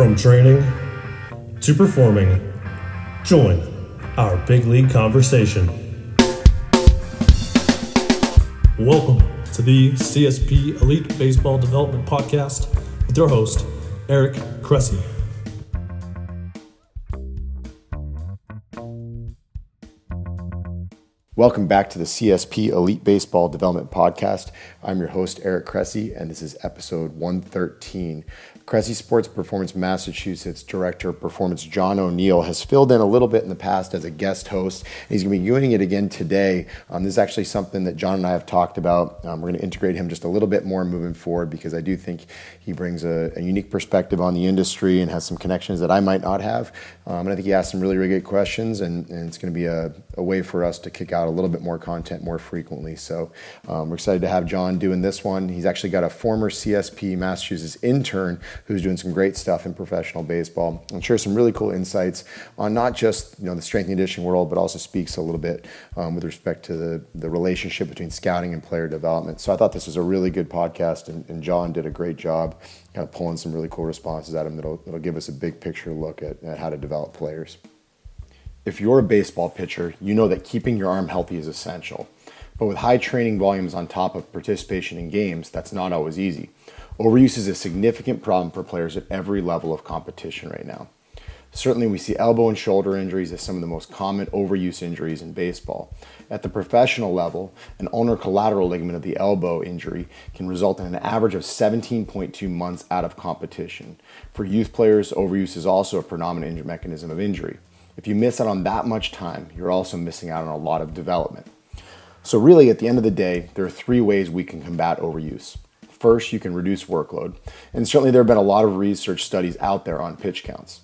From training to performing, join our big league conversation. Welcome to the CSP Elite Baseball Development Podcast with your host, Eric Cressey. Welcome back to the CSP Elite Baseball Development Podcast. I'm your host, Eric Cressey, and this is episode 113. Cressey Sports Performance Massachusetts Director of Performance John O'Neill has filled in a little bit in the past as a guest host. He's going to be doing it again today. Um, this is actually something that John and I have talked about. Um, we're going to integrate him just a little bit more moving forward because I do think he brings a, a unique perspective on the industry and has some connections that I might not have. Um, and I think he asked some really, really good questions, and, and it's going to be a, a, way for us to kick out a little bit more content more frequently. So um, we're excited to have John doing this one. He's actually got a former CSP Massachusetts intern who's doing some great stuff in professional baseball and share some really cool insights on not just you know the strength and conditioning world, but also speaks a little bit um, with respect to the, the relationship between scouting and player development. So I thought this was a really good podcast, and, and John did a great job kind of pulling some really cool responses at him that'll, that'll give us a big picture look at, at how to develop players. If you're a baseball pitcher, you know that keeping your arm healthy is essential. But with high training volumes on top of participation in games, that's not always easy. Overuse is a significant problem for players at every level of competition right now. Certainly, we see elbow and shoulder injuries as some of the most common overuse injuries in baseball. At the professional level, an ulnar collateral ligament of the elbow injury can result in an average of 17.2 months out of competition. For youth players, overuse is also a predominant mechanism of injury. If you miss out on that much time, you're also missing out on a lot of development. So, really, at the end of the day, there are three ways we can combat overuse. First, you can reduce workload. And certainly there have been a lot of research studies out there on pitch counts.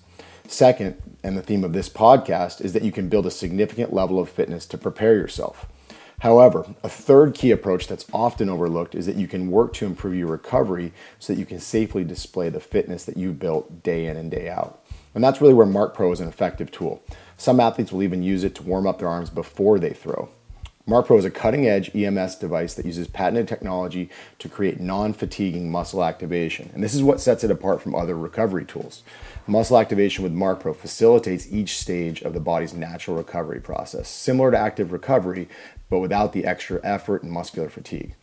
Second, and the theme of this podcast, is that you can build a significant level of fitness to prepare yourself. However, a third key approach that's often overlooked is that you can work to improve your recovery so that you can safely display the fitness that you've built day in and day out. And that's really where Marc Pro is an effective tool. Some athletes will even use it to warm up their arms before they throw. Marc Pro is a cutting edge EMS device that uses patented technology to create non fatiguing muscle activation. And this is what sets it apart from other recovery tools. Muscle activation with Marc Pro facilitates each stage of the body's natural recovery process, similar to active recovery, but without the extra effort and muscular fatigue.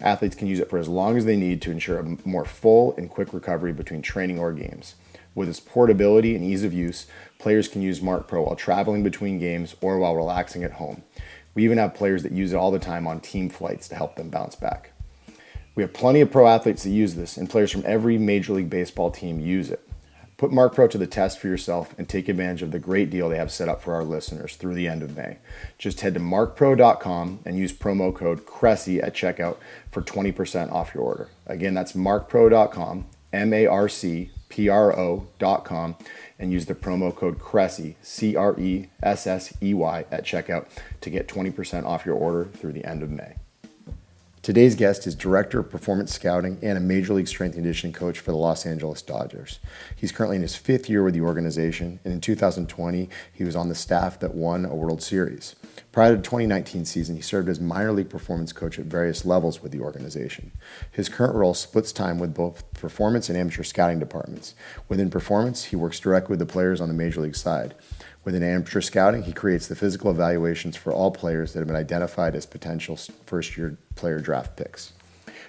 Athletes can use it for as long as they need to ensure a more full and quick recovery between training or games. With its portability and ease of use, players can use Marc Pro while traveling between games or while relaxing at home. We even have players that use it all the time on team flights to help them bounce back. We have plenty of pro athletes that use this, and players from every Major League Baseball team use it. Put Marc Pro to the test for yourself and take advantage of the great deal they have set up for our listeners through the end of May. Just head to marcpro.com and use promo code CRESSEY at checkout for 20% off your order. Again, that's marcpro.com, M A R C P R O.com, and use the promo code CRESSEY, C R E S S E Y, at checkout to get 20% off your order through the end of May. Today's guest is Director of Performance Scouting and a Major League Strength and Conditioning coach for the Los Angeles Dodgers. He's currently in his fifth year with the organization, and in 2020, he was on the staff that won a World Series. Prior to the 2019 season, he served as minor league performance coach at various levels with the organization. His current role splits time with both performance and amateur scouting departments. Within performance, he works directly with the players on the major league side. Within amateur scouting, he creates the physical evaluations for all players that have been identified as potential first year player draft picks.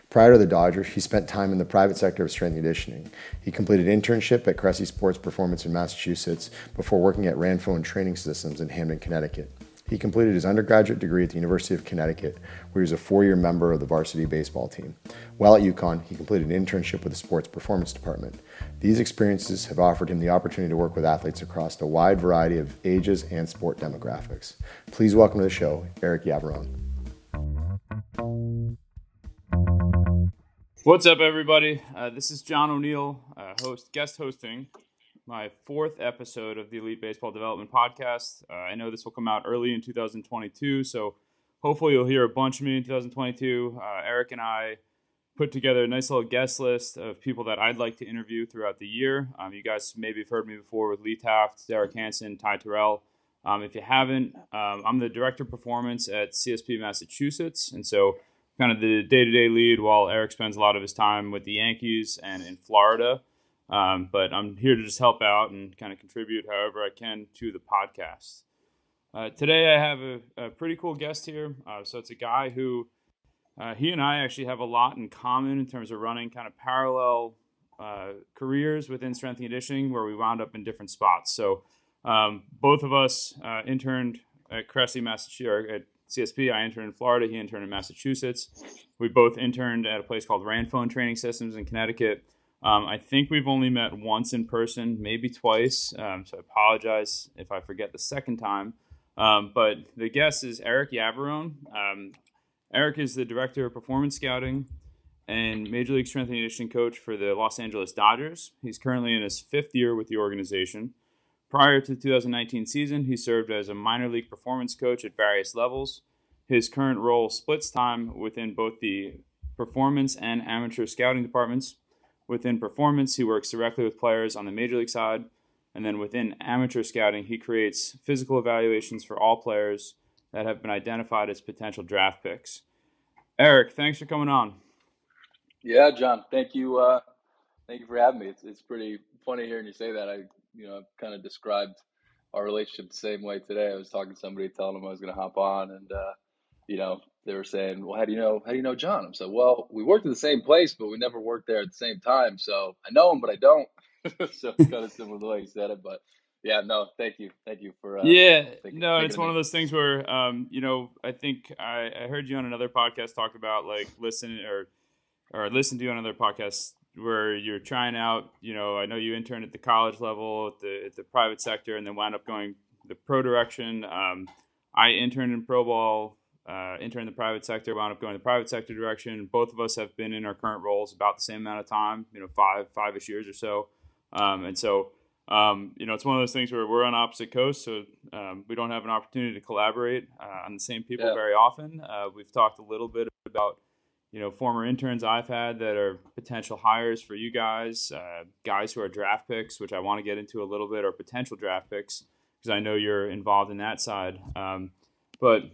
Prior to the Dodgers, he spent time in the private sector of strength and conditioning. He completed an internship at Cressey Sports Performance in Massachusetts before working at Ranfone Training Systems in Hamden, Connecticut. He completed his undergraduate degree at the University of Connecticut, where he was a four year member of the varsity baseball team. While at UConn, he completed an internship with the sports performance department. These experiences have offered him the opportunity to work with athletes across a wide variety of ages and sport demographics. Please welcome to the show, Eric Yavarone. What's up, everybody? Uh, this is John O'Neill, uh, host, guest hosting my fourth episode of the Elite Baseball Development Podcast. Uh, I know this will come out early in 2022, so hopefully you'll hear a bunch of me in 2022. Uh, Eric and I put together a nice little guest list of people that I'd like to interview throughout the year. Um, you guys maybe have heard me before with Lee Taft, Derek Hansen, Ty Terrell. Um, if you haven't, um, I'm the director of performance at CSP Massachusetts, and so kind of the day-to-day lead while Eric spends a lot of his time with the Yankees and in Florida. Um, but I'm here to just help out and kind of contribute however I can to the podcast. Uh, today I have a, a, pretty cool guest here. Uh, so it's a guy who uh, he and I actually have a lot in common in terms of running kind of parallel uh, careers within strength and conditioning, where we wound up in different spots. So um, both of us uh, interned at Cressey, Massachusetts, at CSP. I interned in Florida. He interned in Massachusetts. We both interned at a place called Ranfone Training Systems in Connecticut. Um, I think we've only met once in person, maybe twice. Um, so I apologize if I forget the second time. Um, but the guest is Eric Yavarone. Um, Eric is the director of performance scouting and Major League Strength and Conditioning coach for the Los Angeles Dodgers. He's currently in his fifth year with the organization. Prior to the 2019 season, he served as a minor league performance coach at various levels. His current role splits time within both the performance and amateur scouting departments. Within performance, he works directly with players on the major league side, and then within amateur scouting, he creates physical evaluations for all players that have been identified as potential draft picks. Eric, thanks for coming on. Yeah, John, thank you. Uh, thank you for having me. It's it's pretty funny hearing you say that. I you know kind of described our relationship the same way today. I was talking to somebody, telling them I was going to hop on, and uh, you know they were saying, "Well, how do you know? How do you know John?" I said, "Well, we worked at the same place, but we never worked there at the same time. So I know him, but I don't." so it's kind of similar the way you said it, but yeah, no, thank you, thank you for. Uh, yeah, no, it's one of those things where, um, you know, I think I, I heard you on another podcast talk about like listen or or listen to you on another podcast where you're trying out. You know, I know you interned at the college level, at the at the private sector, and then wound up going the pro direction. Um, I interned in pro ball, uh, interned in the private sector, wound up going the private sector direction. Both of us have been in our current roles about the same amount of time, you know, five five ish years or so, um, and so. Um, you know, it's one of those things where we're on opposite coasts, so um, we don't have an opportunity to collaborate uh, on the same people yeah. very often. Uh, we've talked a little bit about you know, former interns I've had that are potential hires for you guys, uh, guys who are draft picks, which I want to get into a little bit, or potential draft picks, because I know you're involved in that side. Um, but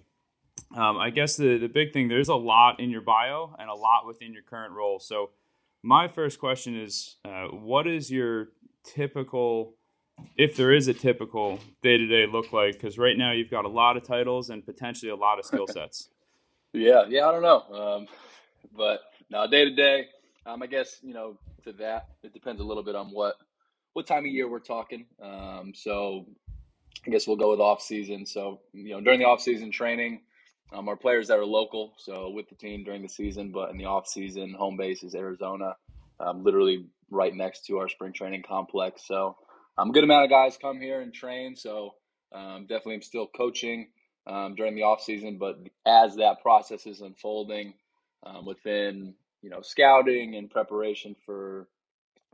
um, I guess the, the big thing, there's a lot in your bio and a lot within your current role. So, my first question is uh, what is your typical, if there is a typical day to day look like? Because right now you've got a lot of titles and potentially a lot of skill sets. yeah, yeah, I don't know. Um, but now day to day, um, I guess you know to that it depends a little bit on what what time of year we're talking. Um, so I guess we'll go with off season. So you know during the off season training, um, our players that are local, so with the team during the season, but in the off season, home base is Arizona, um, literally right next to our spring training complex. So um, a good amount of guys come here and train. So um, definitely, I'm still coaching um, during the off season, but as that process is unfolding, um, within you know scouting and preparation for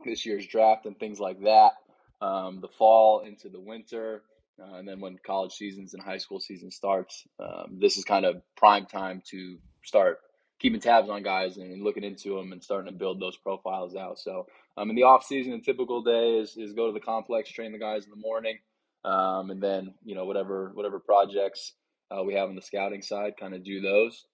this year's draft and things like that. Um, the fall into the winter, uh, and then when college seasons and high school season starts, um, this is kind of prime time to start keeping tabs on guys and looking into them and starting to build those profiles out. So, um, in the off season, a typical day is, is go to the complex, train the guys in the morning, um, and then you know whatever whatever projects uh, we have on the scouting side, kind of do those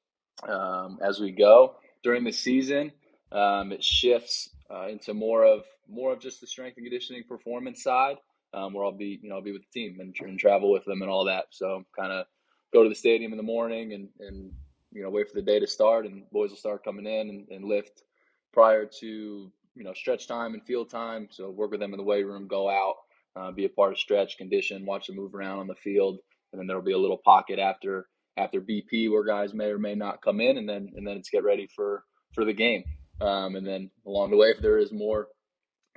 um, as we go during the season. Um, it shifts uh, into more of more of just the strength and conditioning performance side, um, where I'll be you know I'll be with the team and, and travel with them and all that. So kind of go to the stadium in the morning and and you know wait for the day to start, and boys will start coming in and, and lift prior to you know stretch time and field time. So work with them in the weight room, go out, uh, be a part of stretch, condition, watch them move around on the field, and then there'll be a little pocket after after BP where guys may or may not come in, and then and then it's get ready for for the game. Um, and then along the way, if there is more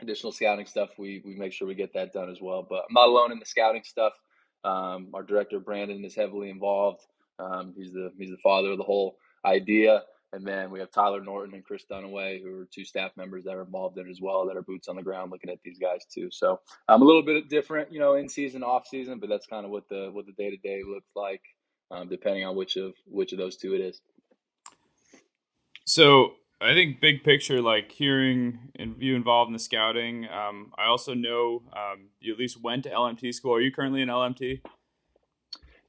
additional scouting stuff, we we make sure we get that done as well. But I'm not alone in the scouting stuff. Um, our director Brandon is heavily involved. Um, he's the he's the father of the whole idea. And then we have Tyler Norton and Chris Dunaway, who are two staff members that are involved in it as well, that are boots on the ground looking at these guys too. So I'm um, a little bit different, you know, in season, off season, but that's kind of what the what the day to day looks like um, depending on which of which of those two it is. So I think big picture, like hearing and you involved in the scouting. Um, I also know um, you at least went to LMT school. Are you currently in LMT?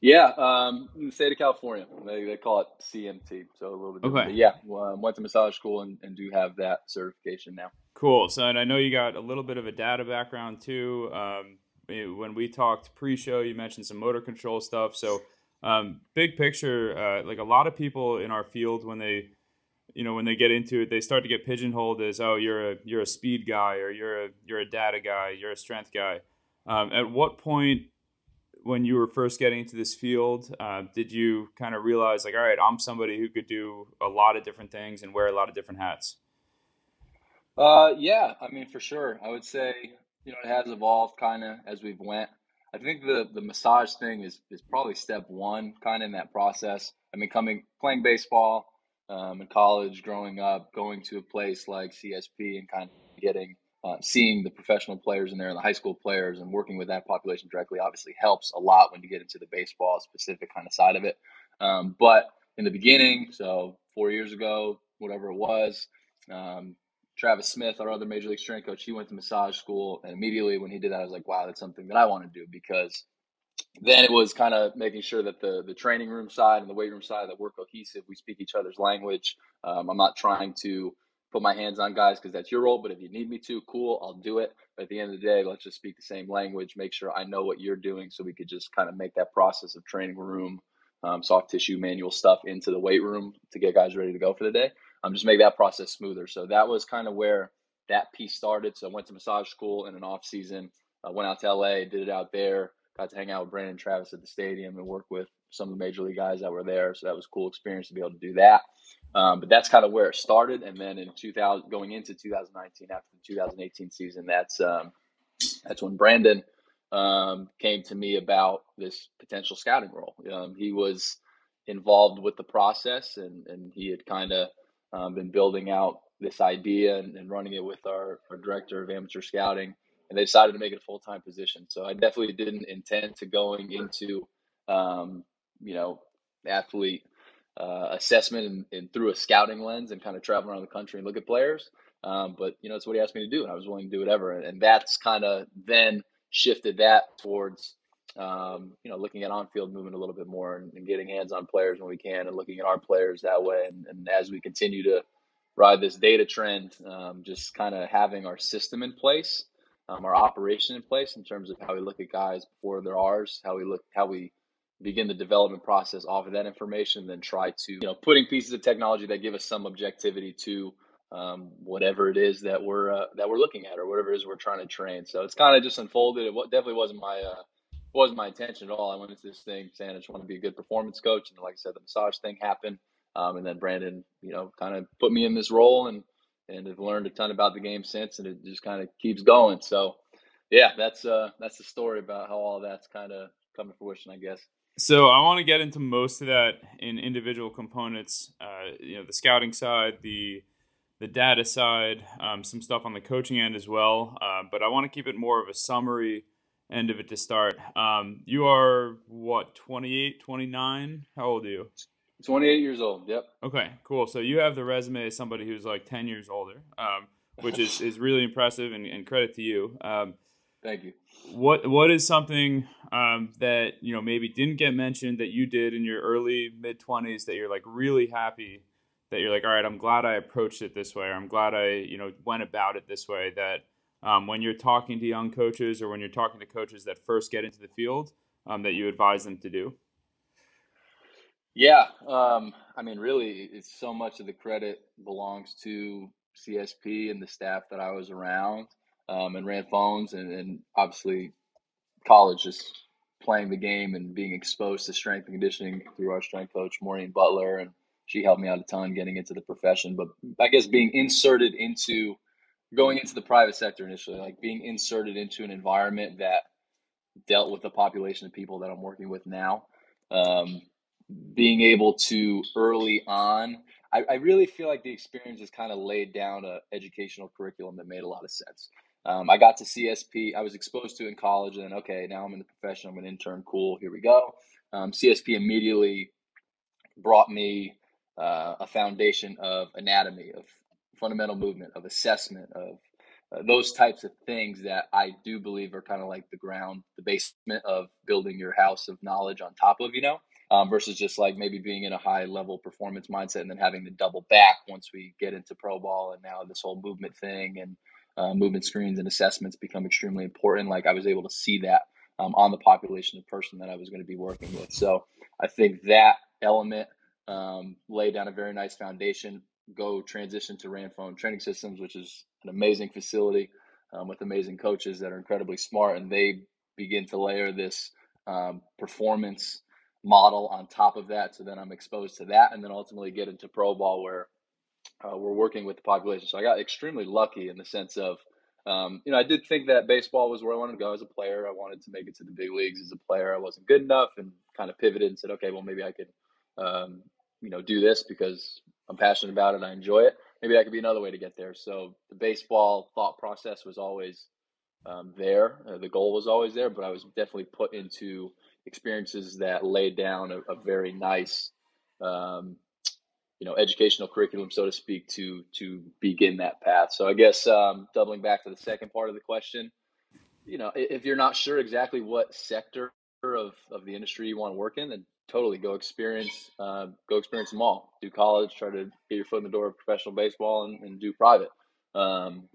Yeah, um, in the state of California, they, they call it CMT, so a little bit. Different. Okay. But yeah, well, um, went to massage school and, and do have that certification now. Cool. So, and I know you got a little bit of a data background too. Um, when we talked pre-show, you mentioned some motor control stuff. So, um, big picture, uh, like a lot of people in our field, when they, you know, when they get into it, they start to get pigeonholed as, oh, you're a you're a speed guy, or you're a you're a data guy, you're a strength guy. Um, at what point, when you were first getting into this field, uh, did you kind of realize, like, all right, I'm somebody who could do a lot of different things and wear a lot of different hats? Uh, yeah, I mean, for sure. I would say, you know, it has evolved kind of as we've went. I think the the massage thing is is probably step one, kind of in that process. I mean, coming playing baseball um, in college, growing up, going to a place like CSP, and kind of getting uh, seeing the professional players in there and the high school players, and working with that population directly, obviously helps a lot when you get into the baseball specific kind of side of it. Um, but in the beginning, so four years ago, whatever it was. Um, Travis Smith, our other major league strength coach, he went to massage school, and immediately when he did that, I was like, wow, that's something that I want to do because then it was kind of making sure that the the training room side and the weight room side that we're cohesive. We speak each other's language. Um, I'm not trying to put my hands on guys because that's your role, but if you need me to, cool, I'll do it. But at the end of the day, let's just speak the same language. Make sure I know what you're doing, so we could just kind of make that process of training room, um, soft tissue, manual stuff into the weight room to get guys ready to go for the day um, just make that process smoother. So that was kind of where that piece started. So I went to massage school in an off season. I went out to LA, did it out there. Got to hang out with Brandon Travis at the stadium and work with some of the major league guys that were there. So that was a cool experience to be able to do that. Um, but that's kind of where it started. And then in 2000, going into 2019, after the 2018 season, that's um, that's when Brandon um, came to me about this potential scouting role. Um, he was involved with the process, and and he had kind of um, been building out this idea and, and running it with our, our director of amateur scouting and they decided to make it a full-time position. So i definitely didn't intend to going into um, you know athlete uh, assessment and, and, through a scouting lens and kind of travel around the country and look at players. Um, but you know it's what he asked me to do and i was willing to do whatever. And, and that's kind of then shifted that towards um, you know, looking at on-field movement a little bit more and, and, getting hands on players when we can, and looking at our players that way. And, and as we continue to ride this data trend, um, just kind of having our system in place, um, our operation in place in terms of how we look at guys before they're ours, how we look, how we begin the development process off of that information, then try to, you know, putting pieces of technology that give us some objectivity to um, whatever it is that we're uh, that we're looking at or whatever it is we're trying to train. So it's kind of just unfolded. It definitely wasn't my uh, wasn't my intention at all. I went into this thing saying I just want to be a good performance coach, and like I said, the massage thing happened, um, and then Brandon, you know, kind of put me in this role, and and have learned a ton about the game since, and it just kind of keeps going. So, yeah, that's uh that's the story about how all that's kind of come to fruition, I guess. So I want to get into most of that in individual components. Uh, you know, the scouting side, the the data side, um, some stuff on the coaching end as well. Uh, but I want to keep it more of a summary end of it to start. Um, you are what, 28, 29? How old are you? 28 years old. Yep. Okay, cool. So you have the resume of somebody who's like 10 years older, um, which is, is really impressive and, and credit to you. Um, Thank you. What what is something um, that you know maybe didn't get mentioned that you did in your early mid twenties that you're like really happy that you're like all right I'm glad I approached it this way or I'm glad I you know went about it this way that um, when you're talking to young coaches or when you're talking to coaches that first get into the field um, that you advise them to do? Yeah, um, I mean, really, it's so much of the credit belongs to CSP and the staff that I was around um, and Ranfone's, and, and obviously college, just playing the game and being exposed to strength and conditioning through our strength coach Maureen Butler, and she helped me out a ton getting into the profession. But I guess being inserted into going into the private sector initially, like being inserted into an environment that dealt with the population of people that I'm working with now. Um, being able to early on, I, I, really feel like the experience has kind of laid down a educational curriculum that made a lot of sense. Um, I got to CSP, I was exposed to in college, and then okay, now I'm in the profession, I'm an intern, cool, here we go. Um, CSP immediately brought me uh, a foundation of anatomy, of fundamental movement, of assessment, of uh, those types of things that I do believe are kind of like the ground, the basement of building your house of knowledge on top of, you know. Um, versus just like maybe being in a high level performance mindset and then having to double back once we get into pro ball and now this whole movement thing and uh, movement screens and assessments become extremely important. Like I was able to see that um, on the population of person that I was going to be working with. So I think that element um, laid down a very nice foundation. Go transition to Ranfone Training Systems, which is an amazing facility um, with amazing coaches that are incredibly smart, and they begin to layer this um, performance model on top of that. So then I'm exposed to that, and then ultimately get into pro ball where uh, we're working with the population. So I got extremely lucky in the sense of, um, you know, I did think that baseball was where I wanted to go as a player. I wanted to make it to the big leagues as a player. I wasn't good enough, and kind of pivoted and said, okay, well maybe I could, um, you know, do this because I'm passionate about it. I enjoy it. Maybe that could be another way to get there. So the baseball thought process was always um, there. Uh, the goal was always there, but I was definitely put into experiences that laid down a, a very nice, um, you know, educational curriculum, so to speak, to to begin that path. So I guess um, doubling back to the second part of the question, you know, if you're not sure exactly what sector of, of the industry you want to work in, then totally go experience uh, go experience them all. Do college, try to get your foot in the door of professional baseball, and, and do private. Um,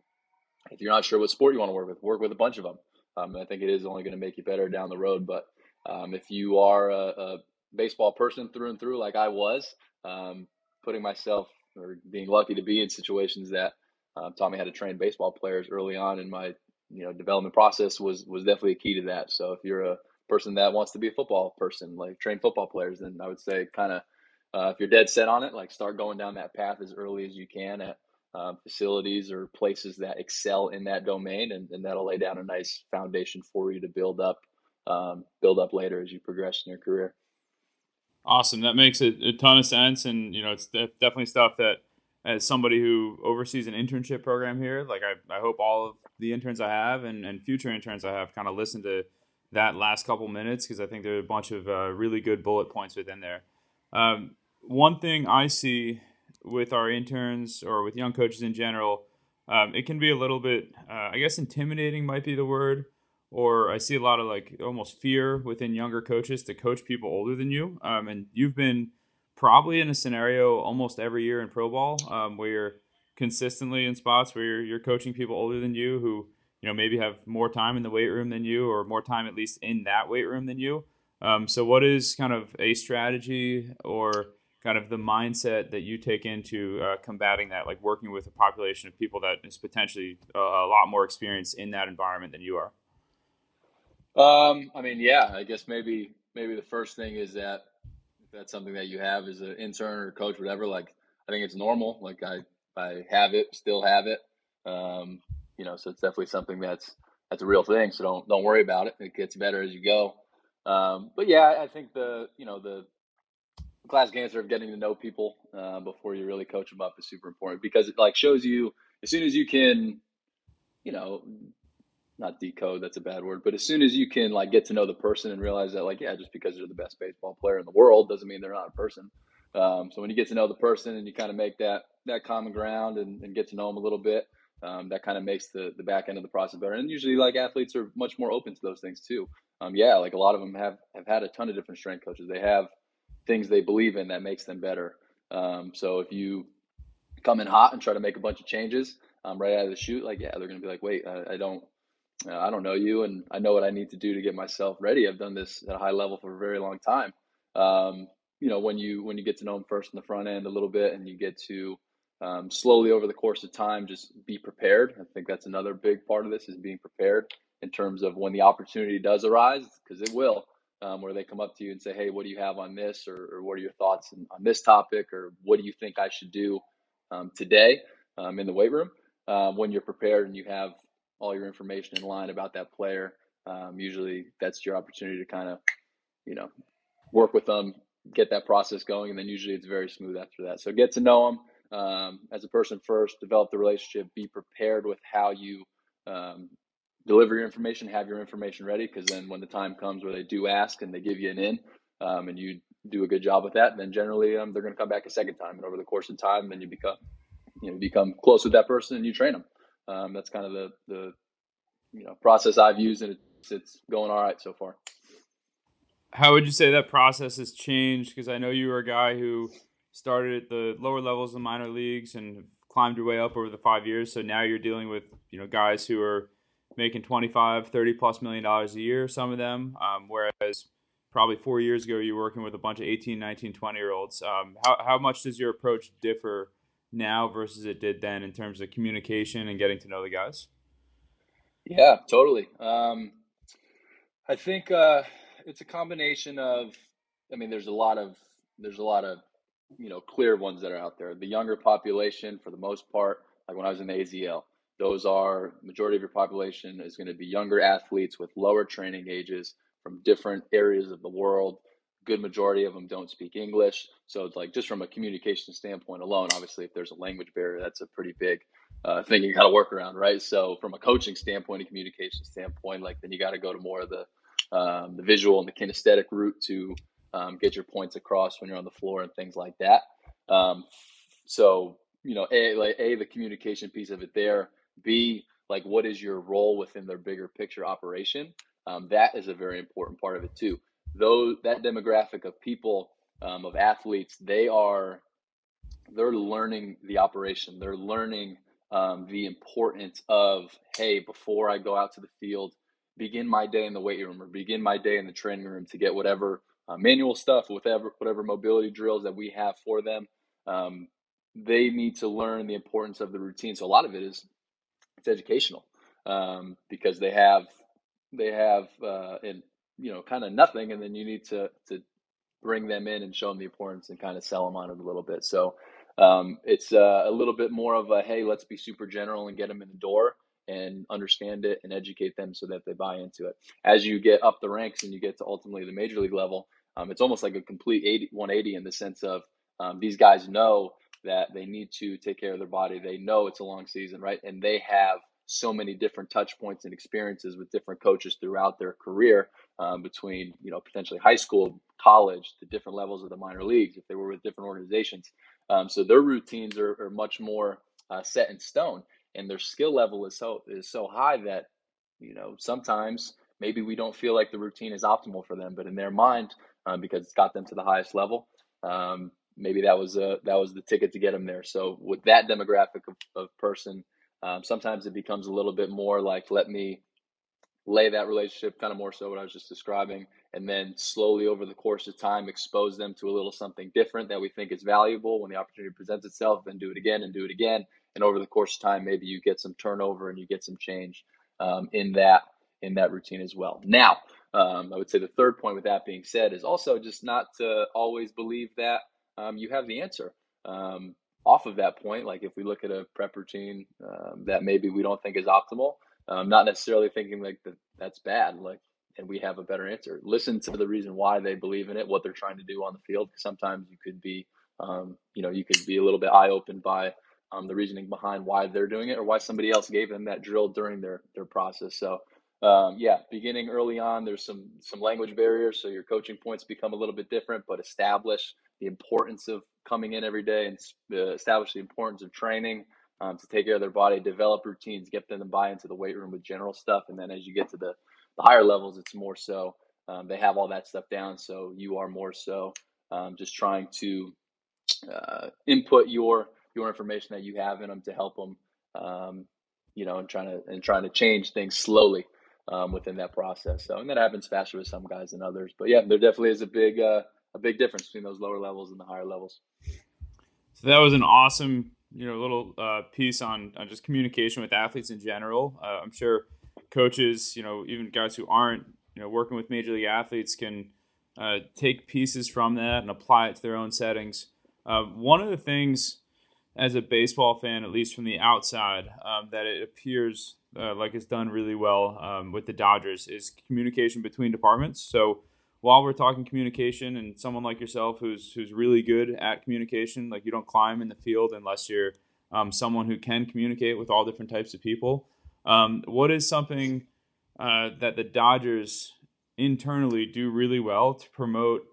if you're not sure what sport you want to work with, work with a bunch of them. Um, I think it is only going to make you better down the road. But um, if you are a, a, baseball person through and through, like I was, um, putting myself or being lucky to be in situations that uh, taught me how to train baseball players early on in my you know development process was was definitely a key to that. So if you're a person that wants to be a football person, like train football players, then I would say kind of uh, if you're dead set on it, like start going down that path as early as you can at uh, facilities or places that excel in that domain, and, and, that'll lay down a nice foundation for you to build up, um, build up later as you progress in your career. Awesome, that makes a, a ton of sense, and you know it's definitely stuff that as somebody who oversees an internship program here, like I, I hope all of the interns I have and, and future interns I have kind of listen to that last couple minutes because I think there are a bunch of uh, really good bullet points within there. Um, one thing I see with our interns or with young coaches in general, um, it can be a little bit, uh, I guess, intimidating might be the word, or I see a lot of like almost fear within younger coaches to coach people older than you. Um, and you've been probably in a scenario almost every year in pro ball um, where you're consistently in spots where you're, you're coaching people older than you who you know maybe have more time in the weight room than you or more time at least in that weight room than you um, so what is kind of a strategy or kind of the mindset that you take into uh, combating that like working with a population of people that is potentially a, a lot more experienced in that environment than you are um, i mean yeah i guess maybe maybe the first thing is that if that's something that you have as an intern or coach whatever like i think it's normal like i i have it still have it um, you know, so it's definitely something that's that's a real thing. So don't don't worry about it. It gets better as you go. Um, but yeah, I think the you know the classic answer of getting to know people uh, before you really coach them up is super important because it like shows you as soon as you can, you know, not decode that's a bad word, but as soon as you can like get to know the person and realize that like yeah, just because they're the best baseball player in the world doesn't mean they're not a person. Um, so when you get to know the person and you kind of make that that common ground and, and get to know them a little bit, um, that kind of makes the the back end of the process better. And usually, like athletes are much more open to those things too. Um, yeah, like a lot of them have have had a ton of different strength coaches. They have things they believe in that makes them better. Um, so if you come in hot and try to make a bunch of changes um, right out of the shoot, like yeah, they're to be like, wait, I don't. Uh, I don't know you, and I know what I need to do to get myself ready. I've done this at a high level for a very long time. Um, you know, when you when you get to know them first in the front end a little bit, and you get to um, slowly over the course of time, just be prepared. I think that's another big part of this is being prepared in terms of when the opportunity does arise, because it will, um, where they come up to you and say, "Hey, what do you have on this?" or, or "What are your thoughts on, on, this topic?" or "What do you think I should do um, today um, in the weight room?" Um, when you're prepared and you have all your information in line about that player, um, usually that's your opportunity to kind of, you know, work with them, get that process going, and then usually it's very smooth after that. So get to know them um, as a person first, develop the relationship, be prepared with how you um, deliver your information, have your information ready, because then when the time comes where they do ask and they give you an in, um, and you do a good job with that, then generally um, they're going to come back a second time, and over the course of time, then you become you know become close with that person and you train them. Um, that's kind of the the you know process I've used, and it's, it's going all right so far. how would you say that process has changed? Because I know you were a guy who started at the lower levels of minor leagues and climbed your way up over the five years. So now you're dealing with you know guys who are making 25, 30 plus million dollars a year, some of them. Um, whereas probably four years ago, you were working with a bunch of 18, 19, 20 year olds. Um, how, how much does your approach differ now versus it did then in terms of communication and getting to know the guys? Yeah, totally. Um, I think uh, it's a combination of. I mean, there's a lot of there's a lot of you know clear ones that are out there. The younger population, for the most part, like when I was in the AZL, those are majority of your population is going to be younger athletes with lower training ages from different areas of the world. Good majority of them don't speak English, so it's like just from a communication standpoint alone. Obviously, if there's a language barrier, that's a pretty big uh, thing you got to work around, right? So from a coaching standpoint and communication standpoint, like then you got to go to more of the um, the visual and the kinesthetic route to um, get your points across when you're on the floor and things like that. Um, so you know, a like a the communication piece of it there. B like what is your role within their bigger picture operation? Um, that is a very important part of it too. Though that demographic of people um, of athletes, they are they're learning the operation. They're learning um, the importance of hey, before I go out to the field, begin my day in the weight room or begin my day in the training room to get whatever uh, manual stuff, whatever whatever mobility drills that we have for them. Um, they need to learn the importance of the routine. So a lot of it is it's educational um, because they have they have uh, and you know kind of nothing, and then you need to to bring them in and show them the importance and kind of sell them on it a little bit. So um, it's uh, a little bit more of a hey, let's be super general and get them in the door and understand it and educate them so that they buy into it. As you get up the ranks and you get to ultimately the major league level, um, it's almost like a complete 80, 180 in the sense of um, these guys know that they need to take care of their body. They know it's a long season, right? And they have so many different touch points and experiences with different coaches throughout their career um, between you know potentially high school college the different levels of the minor leagues if they were with different organizations. Um, so their routines are, are much more uh, set in stone and their skill level is so is so high that you know sometimes maybe we don't feel like the routine is optimal for them but in their mind um, because it's got them to the highest level um, maybe that was a that was the ticket to get them there. So with that demographic of, of person um, sometimes it becomes a little bit more like, let me lay that relationship kind of more so what I was just describing, and then slowly over the course of time expose them to a little something different that we think is valuable when the opportunity presents itself, then do it again and do it again. And over the course of time, maybe you get some turnover and you get some change um, in that in that routine as well. Now, um, I would say the third point with that being said is also just not to always believe that um, you have the answer. Um, off of that point, like if we look at a prep routine um, that maybe we don't think is optimal, um, not necessarily thinking like that that's bad, like and we have a better answer. Listen to the reason why they believe in it, what they're trying to do on the field. Sometimes you could be, um, you know, you could be a little bit eye opened by um, the reasoning behind why they're doing it or why somebody else gave them that drill during their their process. So. Um, yeah, beginning early on, there's some some language barriers, so your coaching points become a little bit different. But establish the importance of coming in every day and uh, establish the importance of training um, to take care of their body, develop routines, get them to buy into the weight room with general stuff. And then as you get to the, the higher levels, it's more so um, they have all that stuff down. So you are more so um, just trying to uh, input your your information that you have in them to help them, um, you know, and trying to and trying to change things slowly um, within that process. So and that happens faster with some guys than others. But yeah, there definitely is a big uh, a big difference between those lower levels and the higher levels. So that was an awesome, you know, little uh, piece on, on just communication with athletes in general. Uh, I'm sure coaches, you know, even guys who aren't, you know, working with major league athletes can uh, take pieces from that and apply it to their own settings. Uh, one of the things as a baseball fan, at least from the outside, um, that it appears uh, like it's done really well um, with the Dodgers is communication between departments. So while we're talking communication and someone like yourself who's who's really good at communication, like you don't climb in the field unless you're um, someone who can communicate with all different types of people. Um, what is something uh, that the Dodgers internally do really well to promote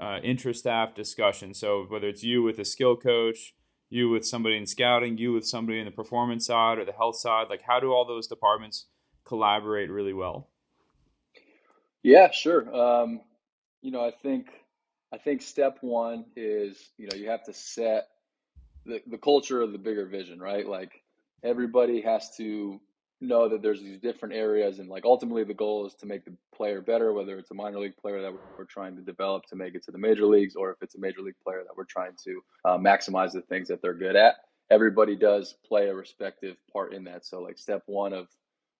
uh, intra-staff discussion? So whether it's you with a skill coach, you with somebody in scouting, you with somebody in the performance side or the health side, like how do all those departments collaborate really well? Yeah, sure. Um, you know, I think I think step one is you know you have to set the the culture of the bigger vision, right? Like everybody has to know that there's these different areas and like ultimately the goal is to make the player better whether it's a minor league player that we're trying to develop to make it to the major leagues or if it's a major league player that we're trying to uh, maximize the things that they're good at everybody does play a respective part in that so like step one of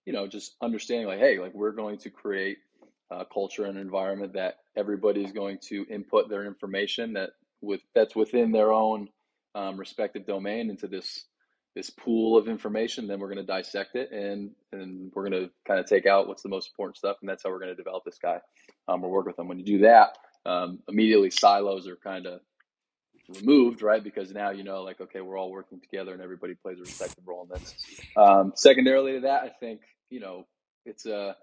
you know just understanding like hey like we're going to create a culture and environment that everybody's going to input their information that with that's within their own um, respective domain into this this pool of information. Then we're going to dissect it and and we're going to kind of take out what's the most important stuff, and that's how we're going to develop this guy um, or work with them. When you do that, um, immediately silos are kind of removed, right? Because now you know, like, okay, we're all working together, and everybody plays a respective role in this. Um, secondarily to that, I think you know it's a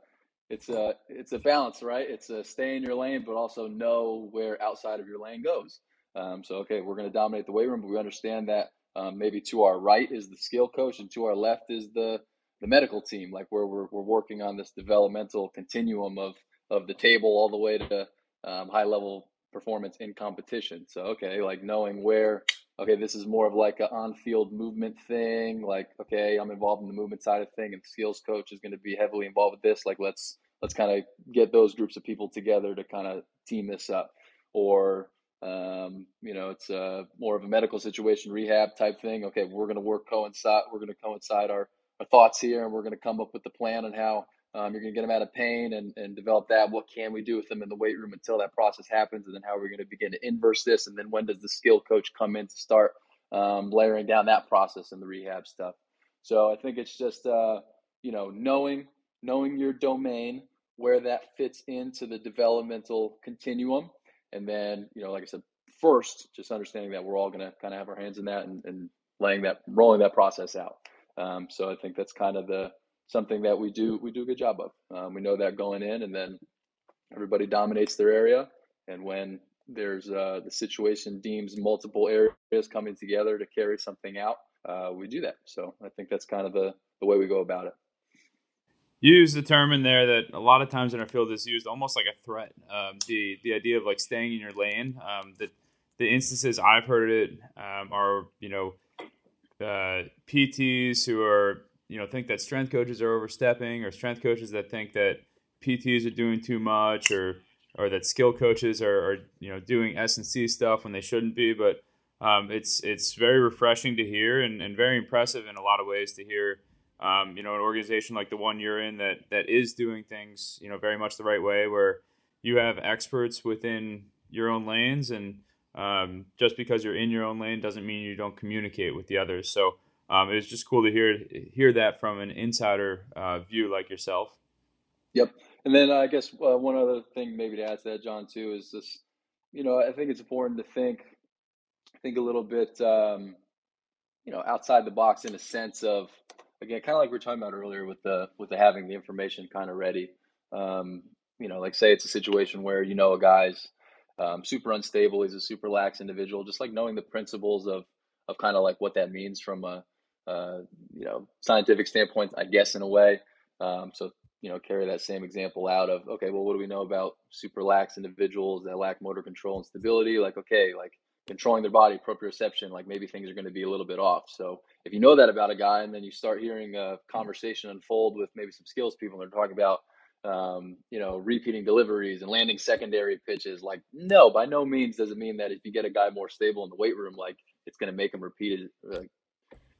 it's a it's a balance, right? It's a stay in your lane, but also know where outside of your lane goes. Um, so okay, we're going to dominate the weight room, but we understand that um, maybe to our right is the skill coach, and to our left is the the medical team, like where we're we're working on this developmental continuum of of the table all the way to um, high level performance in competition. So okay, like knowing where okay, this is more of like an on field movement thing. Like okay, I'm involved in the movement side of thing, and the skills coach is going to be heavily involved with this. Like let's let's kind of get those groups of people together to kind of team this up, or um, you know, it's uh, more of a medical situation, rehab type thing. Okay, we're going to work coincide. We're going to coincide our, our thoughts here, and we're going to come up with the plan on how um, you're going to get them out of pain and, and develop that. What can we do with them in the weight room until that process happens, and then how are we going to begin to inverse this, and then when does the skill coach come in to start um, layering down that process and the rehab stuff. So I think it's just uh, you know knowing knowing your domain, where that fits into the developmental continuum and then, you know, like I said, first, just understanding that we're all going to kind of have our hands in that and, and laying that, rolling that process out. Um, so I think that's kind of the something that we do we do a good job of. Um, we know that going in, and then everybody dominates their area. And when there's uh, the situation deems multiple areas coming together to carry something out, uh, we do that. So I think that's kind of the the way we go about it use the term in there that a lot of times in our field is used almost like a threat. Um, the the idea of like staying in your lane. Um, the the instances I've heard it um, are you know uh, PTs who are you know think that strength coaches are overstepping, or strength coaches that think that PTs are doing too much, or or that skill coaches are, are you know doing S and C stuff when they shouldn't be. But um, it's it's very refreshing to hear and, and very impressive in a lot of ways to hear um, you know, an organization like the one you're in that that is doing things, you know, very much the right way, where you have experts within your own lanes, and um, just because you're in your own lane doesn't mean you don't communicate with the others. So um, it was just cool to hear hear that from an insider uh, view like yourself. Yep, and then I guess uh, one other thing maybe to add to that, John, too, is this. You know, I think it's important to think think a little bit, um, you know, outside the box in a sense of again, kind of like we are talking about earlier with the with the having the information kind of ready. Um, you know, like say it's a situation where you know a guy's um, super unstable, he's a super lax individual. Just like knowing the principles of of kind of like what that means from a uh, you know scientific standpoint, I guess in a way. Um, so you know, carry that same example out of okay, well, what do we know about super lax individuals that lack motor control and stability? Like okay, like controlling their body, proprioception, like maybe things are going to be a little bit off. So if you know that about a guy, and then you start hearing a conversation unfold with maybe some skills people, and they're talking about, um, you know, repeating deliveries and landing secondary pitches. Like, no, by no means does it mean that if you get a guy more stable in the weight room, like it's going to make him repeat it, like,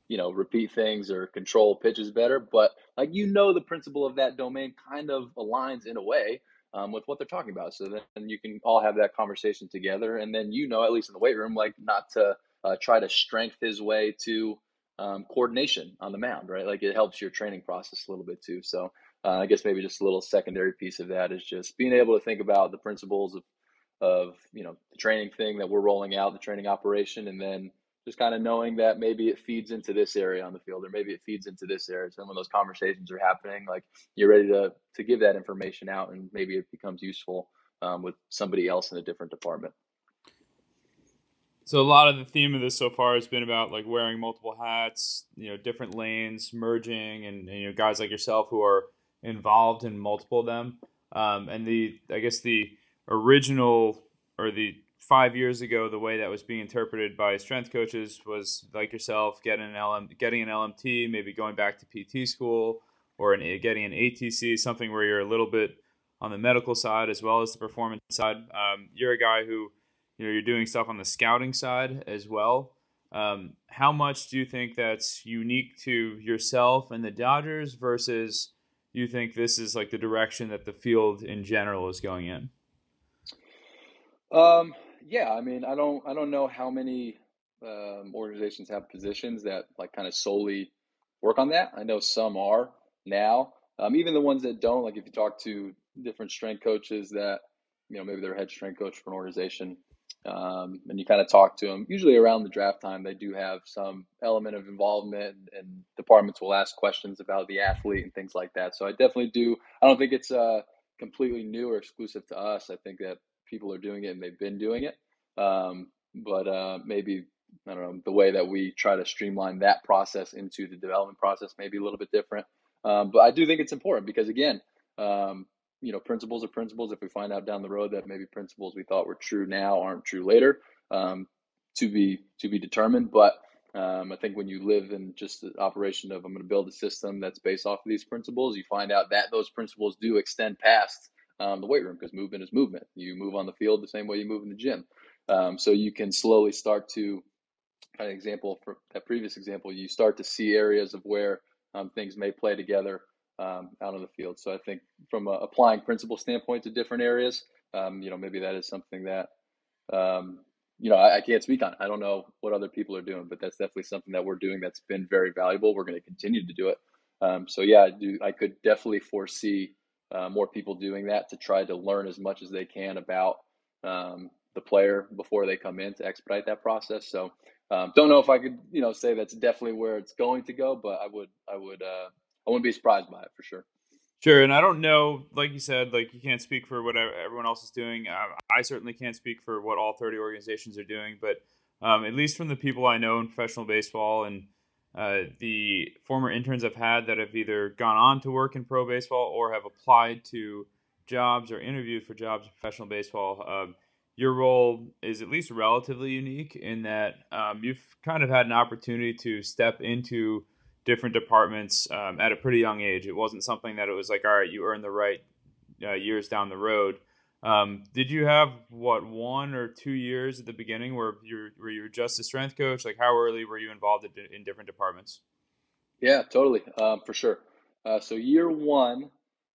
you know, repeat things or control pitches better. But like, you know, the principle of that domain kind of aligns in a way um, with what they're talking about. So then you can all have that conversation together, and then you know, at least in the weight room, like not to uh, try to strength his way to um, coordination on the mound, right? Like it helps your training process a little bit too. So uh, I guess maybe just a little secondary piece of that is just being able to think about the principles of of you know the training thing that we're rolling out, the training operation, and then just kind of knowing that maybe it feeds into this area on the field or maybe it feeds into this area. So when those conversations are happening, like you're ready to to give that information out, and maybe it becomes useful um, with somebody else in a different department. So a lot of the theme of this so far has been about like wearing multiple hats, you know, different lanes, merging, and, and you know guys like yourself who are involved in multiple of them. Um, and the I guess the original or the five years ago, the way that was being interpreted by strength coaches was like yourself getting an LM, getting an LMT, maybe going back to PT school or an, getting an ATC, something where you're a little bit on the medical side as well as the performance side. Um, you're a guy who, you know, you're doing stuff on the scouting side as well. Um, how much do you think that's unique to yourself and the Dodgers versus you think this is like the direction that the field in general is going in? Um, yeah, I mean, I don't, I don't know how many um, organizations have positions that like kind of solely work on that. I know some are now. Um, even the ones that don't, like if you talk to different strength coaches that, you know, maybe they're head strength coach for an organization, um, and you kind of talk to them. Usually around the draft time, they do have some element of involvement, and departments will ask questions about the athlete and things like that. So I definitely do. I don't think it's uh, completely new or exclusive to us. I think that people are doing it and they've been doing it. Um, but uh, maybe I don't know the way that we try to streamline that process into the development process may be a little bit different. Um, but I do think it's important because again, um, you know, principles are principles. If we find out down the road that maybe principles we thought were true now aren't true later, um, to be to be determined. But um, I think when you live in just the operation of I'm going to build a system that's based off of these principles, you find out that those principles do extend past um, the weight room because movement is movement. You move on the field the same way you move in the gym. Um, so you can slowly start to, an example for that previous example, you start to see areas of where um, things may play together um, out on the field. So I think from applying principle standpoint to different areas, um, you know, maybe that is something that, um, you know, I, I, can't speak on. I don't know what other people are doing, but that's definitely something that we're doing that's been very valuable. We're going to continue to do it. Um, so yeah, I do. I could definitely foresee uh, more people doing that to try to learn as much as they can about um, the player before they come in to expedite that process. So um, don't know if I could, you know, say that's definitely where it's going to go, but I would, I would, uh, I wouldn't be surprised by it for sure. Sure, and I don't know, like you said, like you can't speak for what everyone else is doing. I certainly can't speak for what all 30 organizations are doing, but um, at least from the people I know in professional baseball and uh, the former interns I've had that have either gone on to work in pro baseball or have applied to jobs or interviewed for jobs in professional baseball. Um, your role is at least relatively unique in that um, you've kind of had an opportunity to step into different departments um, at a pretty young age. It wasn't something that it was like, all right, you earn the right uh, years down the road. Um, did you have what one or two years at the beginning where you were you just a strength coach? Like how early were you involved in, in different departments? Yeah, totally, um, for sure. Uh, so year one,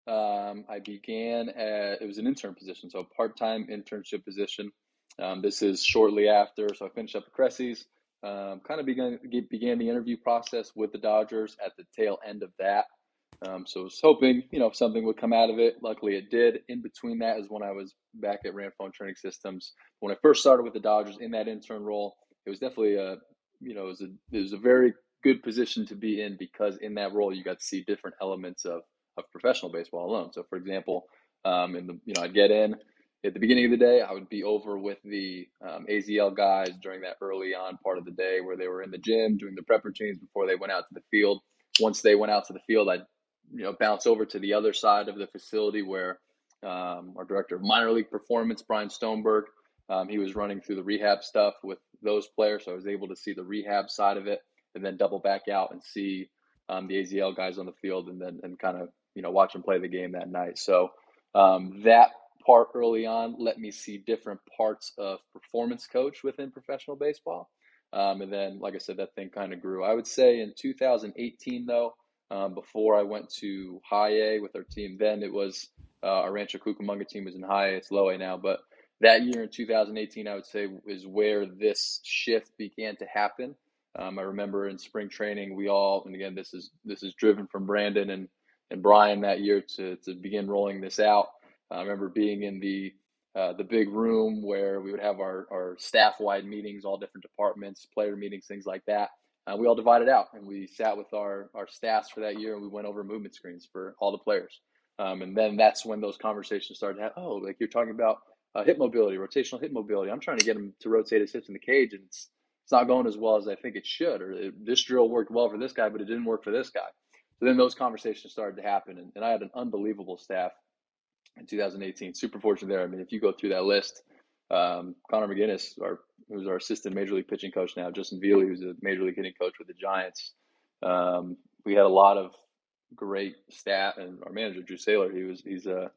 um, I began at it was an intern position, so a part time internship position. Um, this is shortly after, so I finished up at Cressey's. Um, kind of began began the interview process with the Dodgers at the tail end of that. Um, so I was hoping, you know, something would come out of it. Luckily, it did. In between that is when I was back at Ranfone Training Systems. When I first started with the Dodgers in that intern role, it was definitely a, you know, it was a, it was a very good position to be in because in that role you got to see different elements of of professional baseball alone. So, for example, um, in the you know I'd get in at the beginning of the day, I would be over with the um, AZL guys during that early on part of the day where they were in the gym doing the prep routines before they went out to the field. Once they went out to the field, I'd you know bounce over to the other side of the facility where um, our director of minor league performance, Brian Stoneberg, um, he was running through the rehab stuff with those players, so I was able to see the rehab side of it, and then double back out and see um, the AZL guys on the field, and then and kind of you know watch them play the game that night. So um, that part early on let me see different parts of performance coach within professional baseball. Um, and then, like I said, that thing kind of grew. I would say in 2018, though, um, before I went to high A with our team, then it was uh, our Rancho Cucamonga team was in high A. It's low A now, but that year in 2018, I would say is where this shift began to happen. Um, I remember in spring training, we all, and again, this is this is driven from Brandon and and Brian that year to to begin rolling this out. I remember being in the uh, the big room where we would have our, our staff wide meetings, all different departments, player meetings, things like that. Uh, we all divided out and we sat with our, our staffs for that year and we went over movement screens for all the players. Um, and then that's when those conversations started to have, oh, like you're talking about uh, hip mobility, rotational hip mobility. I'm trying to get him to rotate his hips in the cage and it's, it's not going as well as I think it should. Or it, this drill worked well for this guy, but it didn't work for this guy. So then those conversations started to happen. And, and I had an unbelievable staff in 2018. Super fortunate there. I mean, if you go through that list, um, Connor McGuiness, our who's our assistant major league pitching coach now, Justin Viele, who's a major league hitting coach with the Giants. Um, we had a lot of great staff, and our manager Drew Saylor, he was he's a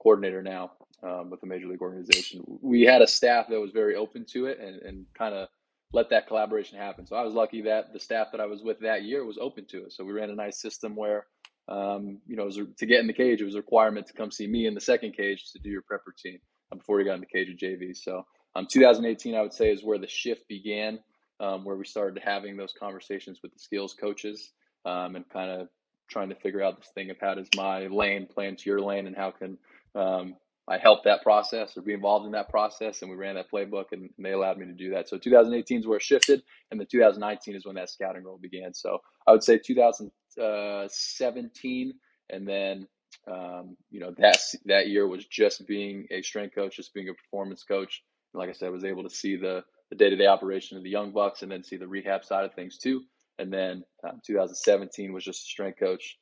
coordinator now um, with a major league organization. We had a staff that was very open to it and, and kind of let that collaboration happen. So I was lucky that the staff that I was with that year was open to it. So we ran a nice system where, um, you know, was, to get in the cage, it was a requirement to come see me in the second cage to do your prep routine before you got in the cage with JV. So um, 2018, I would say, is where the shift began, um, where we started having those conversations with the skills coaches um, and kind of trying to figure out this thing of how does my lane play into your lane and how can um, I help that process or be involved in that process, and we ran that playbook, and they allowed me to do that. So 2018 is where it shifted, and the 2019 is when that scouting role began. So I would say 2017, and then um, you know that that year was just being a strength coach, just being a performance coach. And like I said, I was able to see the the day to day operation of the young bucks, and then see the rehab side of things too. And then um, 2017 was just a strength coach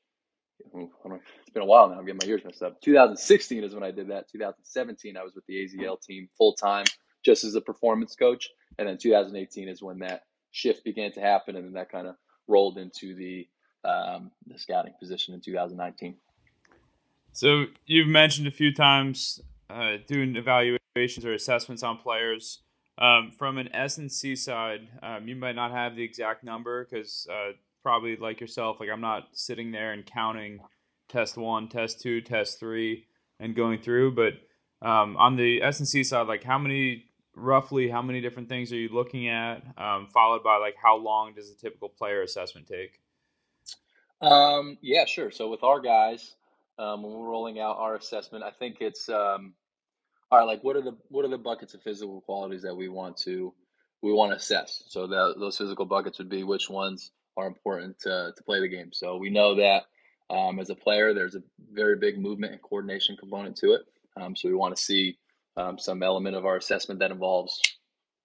it's been a while now. I'm getting my years messed up. 2016 is when I did that. 2017, I was with the AZL team full time, just as a performance coach. And then 2018 is when that shift began to happen, and then that kind of rolled into the um, the scouting position in 2019. So you've mentioned a few times uh, doing evaluations or assessments on players. Um, from an S and C side, um, you might not have the exact number because uh, probably like yourself, like I'm not sitting there and counting test one, test two, test three, and going through. But um, on the S and C side, like how many roughly how many different things are you looking at? Um, followed by like how long does a typical player assessment take? Um, yeah, sure. So with our guys, um, when we're rolling out our assessment, I think it's um, all right. Like, what are the what are the buckets of physical qualities that we want to we want to assess? So that those physical buckets would be which ones are important to, to play the game. So we know that um, as a player, there's a very big movement and coordination component to it. Um, so we want to see um, some element of our assessment that involves,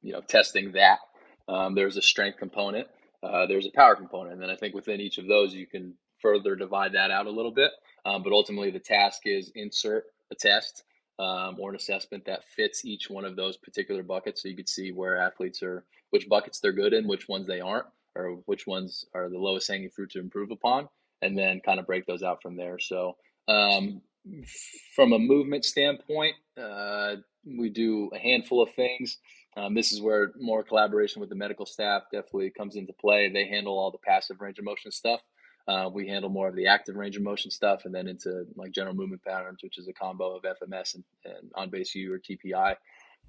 you know, testing that. Um, there's a strength component. Uh, there's a power component, and then I think within each of those, you can further divide that out a little bit. Um, but ultimately, the task is insert a test um, or an assessment that fits each one of those particular buckets, so you could see where athletes are, which buckets they're good in, which ones they aren't or which ones are the lowest hanging fruit to improve upon, and then kind of break those out from there. So, um, from a movement standpoint, uh, we do a handful of things. Um, this is where more collaboration with the medical staff definitely comes into play. They handle all the passive range of motion stuff. Uh, we handle more of the active range of motion stuff, and then into like general movement patterns, which is a combo of FMS and, and on base U or TPI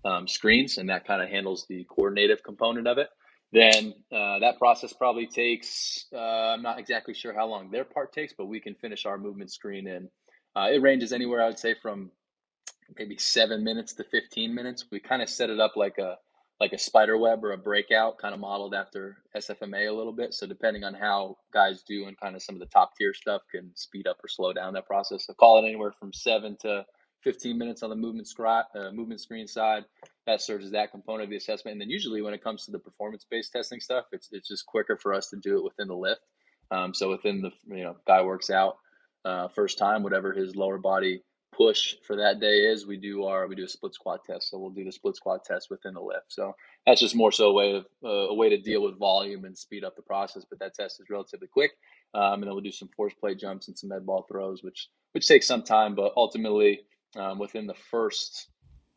um, screens, and that kind of handles the coordinative component of it. Then uh, that process probably takes uh, i'm not exactly sure how long their part takes but we can finish our movement screen in. Uh, it ranges anywhere i would say from maybe seven minutes to 15 minutes. We kind of set it up like a like a spider web or a breakout kind of modeled after sfma a little bit so depending on how guys do and kind of some of the top tier stuff can speed up or slow down that process so call it anywhere from seven to 15 minutes on the movement, screen, uh, movement screen side. That serves as that component of the assessment. And then usually when it comes to the performance based testing stuff, it's, it's just quicker for us to do it within the lift. Um, so within the, you know, guy works out uh, first time, whatever his lower body push for that day is, we do our, we do a split squat test. So we'll do the split squat test within the lift. So that's just more so a way of, uh, a way to deal with volume and speed up the process. But that test is relatively quick. Um, and then we'll do some force plate jumps and some med ball throws, which, which takes some time, but ultimately, um, within the first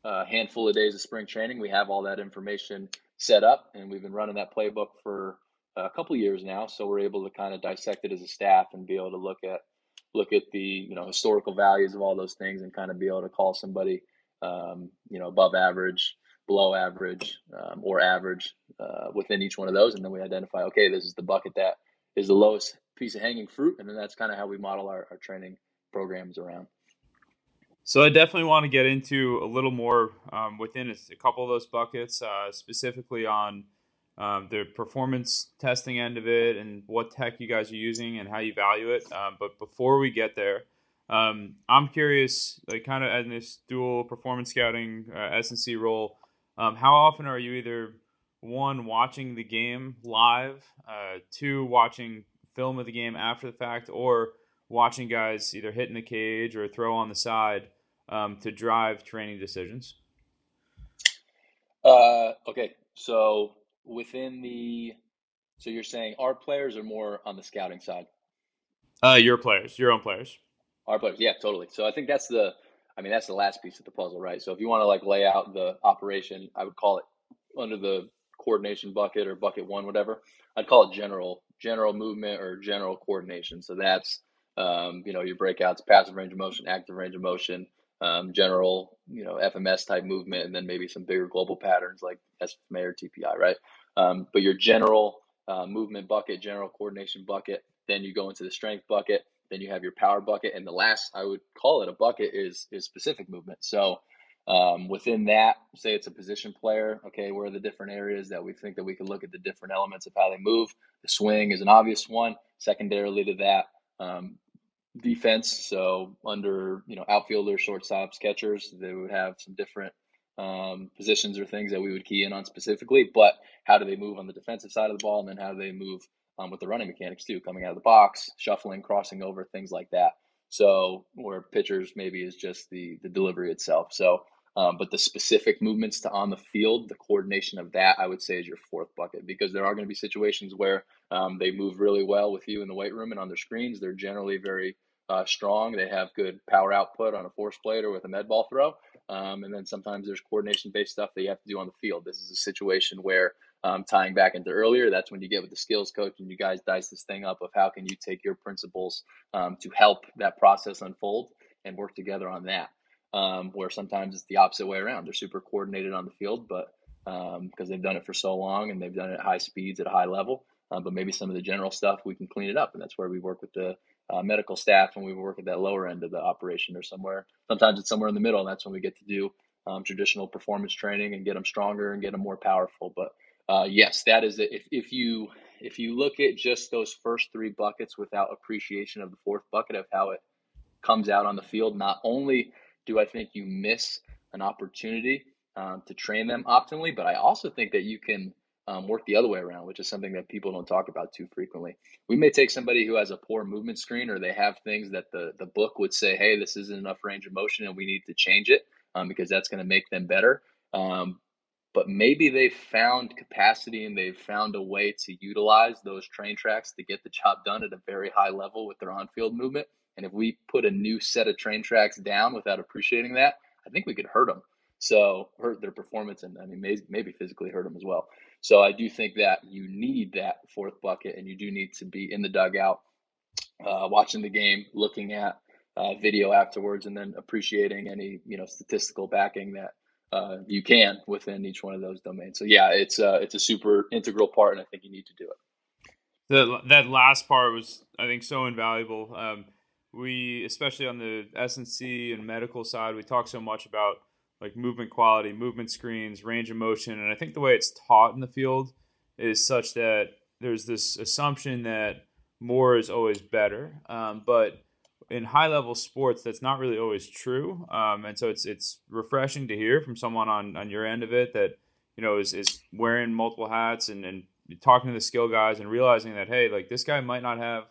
uh, handful of days of spring training. We have all that information set up, and we've been running that playbook for a couple years now. So we're able to kind of dissect it as a staff and be able to look at look at the you know historical values of all those things and kind of be able to call somebody um, you know above average below average um, or average uh, within each one of those. And then we identify okay this is the bucket that is the lowest piece of hanging fruit. And then that's kind of how we model our, our training programs around. So I definitely want to get into a little more um, within a, a, couple of those buckets, uh, specifically on um, the performance testing end of it and what tech you guys are using and how you value it. Um, but before we get there, um, I'm curious, like kind of in this dual performance scouting uh, S&C role, um, how often are you either one watching the game live, uh, two watching film of the game after the fact, or watching guys either hit in the cage or throw on the side um, to drive training decisions? Uh, okay, so within the, so you're saying our players are more on the scouting side. Uh, your players, your own players. Our players, yeah, totally. So I think that's the, I mean, that's the last piece of the puzzle, right? So if you want to like lay out the operation, I would call it under the coordination bucket or bucket one, whatever. I'd call it general, general movement or general coordination. So that's, um, you know, your breakouts, passive range of motion, active range of motion, um, general, you know, FMS type movement, and then maybe some bigger global patterns like SMA or TPI, right? Um, but your general uh, movement bucket, general coordination bucket, then you go into the strength bucket, then you have your power bucket, and the last I would call it a bucket is is specific movement. So um, within that, say it's a position player. Okay, where are the different areas that we think that we can look at the different elements of how they move? The swing is an obvious one. Secondarily to that, um, defense. So under you know outfielders, shortstops, catchers, they would have some different um, positions or things that we would key in on specifically. But how do they move on the defensive side of the ball, and then how do they move um, with the running mechanics too, coming out of the box, shuffling, crossing over, things like that. So where pitchers maybe is just the the delivery itself. So. Um, but the specific movements to on the field, the coordination of that, I would say, is your fourth bucket because there are going to be situations where um, they move really well with you in the weight room and on their screens. They're generally very uh, strong. They have good power output on a force plate or with a med ball throw. Um, and then sometimes there's coordination based stuff that you have to do on the field. This is a situation where um, tying back into earlier, that's when you get with the skills coach and you guys dice this thing up of how can you take your principles um, to help that process unfold and work together on that. Um, where sometimes it's the opposite way around. They're super coordinated on the field, but because um, they've done it for so long and they've done it at high speeds at a high level, uh, but maybe some of the general stuff we can clean it up, and that's where we work with the uh, medical staff when we work at that lower end of the operation or somewhere. Sometimes it's somewhere in the middle, and that's when we get to do um, traditional performance training and get them stronger and get them more powerful. But uh, yes, that is it. If, if you if you look at just those first three buckets without appreciation of the fourth bucket of how it comes out on the field, not only do I think you miss an opportunity um, to train them optimally, but I also think that you can um, work the other way around, which is something that people don't talk about too frequently. We may take somebody who has a poor movement screen or they have things that the, the book would say, hey, this isn't enough range of motion and we need to change it um, because that's going to make them better. Um, but maybe they've found capacity and they've found a way to utilize those train tracks to get the job done at a very high level with their on field movement. And if we put a new set of train tracks down without appreciating that, I think we could hurt them. So hurt their performance and I mean maybe, maybe physically hurt them as well. So I do think that you need that fourth bucket, and you do need to be in the dugout, uh, watching the game, looking at uh, video afterwards, and then appreciating any you know statistical backing that uh, you can within each one of those domains. So yeah, it's uh, it's a super integral part, and I think you need to do it. The, that last part was, I think, so invaluable. Um, we, especially on the S and C and medical side, we talk so much about like movement quality, movement screens, range of motion. And I think the way it's taught in the field is such that there's this assumption that more is always better. Um, but in high level sports, that's not really always true. Um, and so it's it's refreshing to hear from someone on, on your end of it that, you know, is, is wearing multiple hats and, and talking to the skill guys and realizing that, hey, like this guy might not have,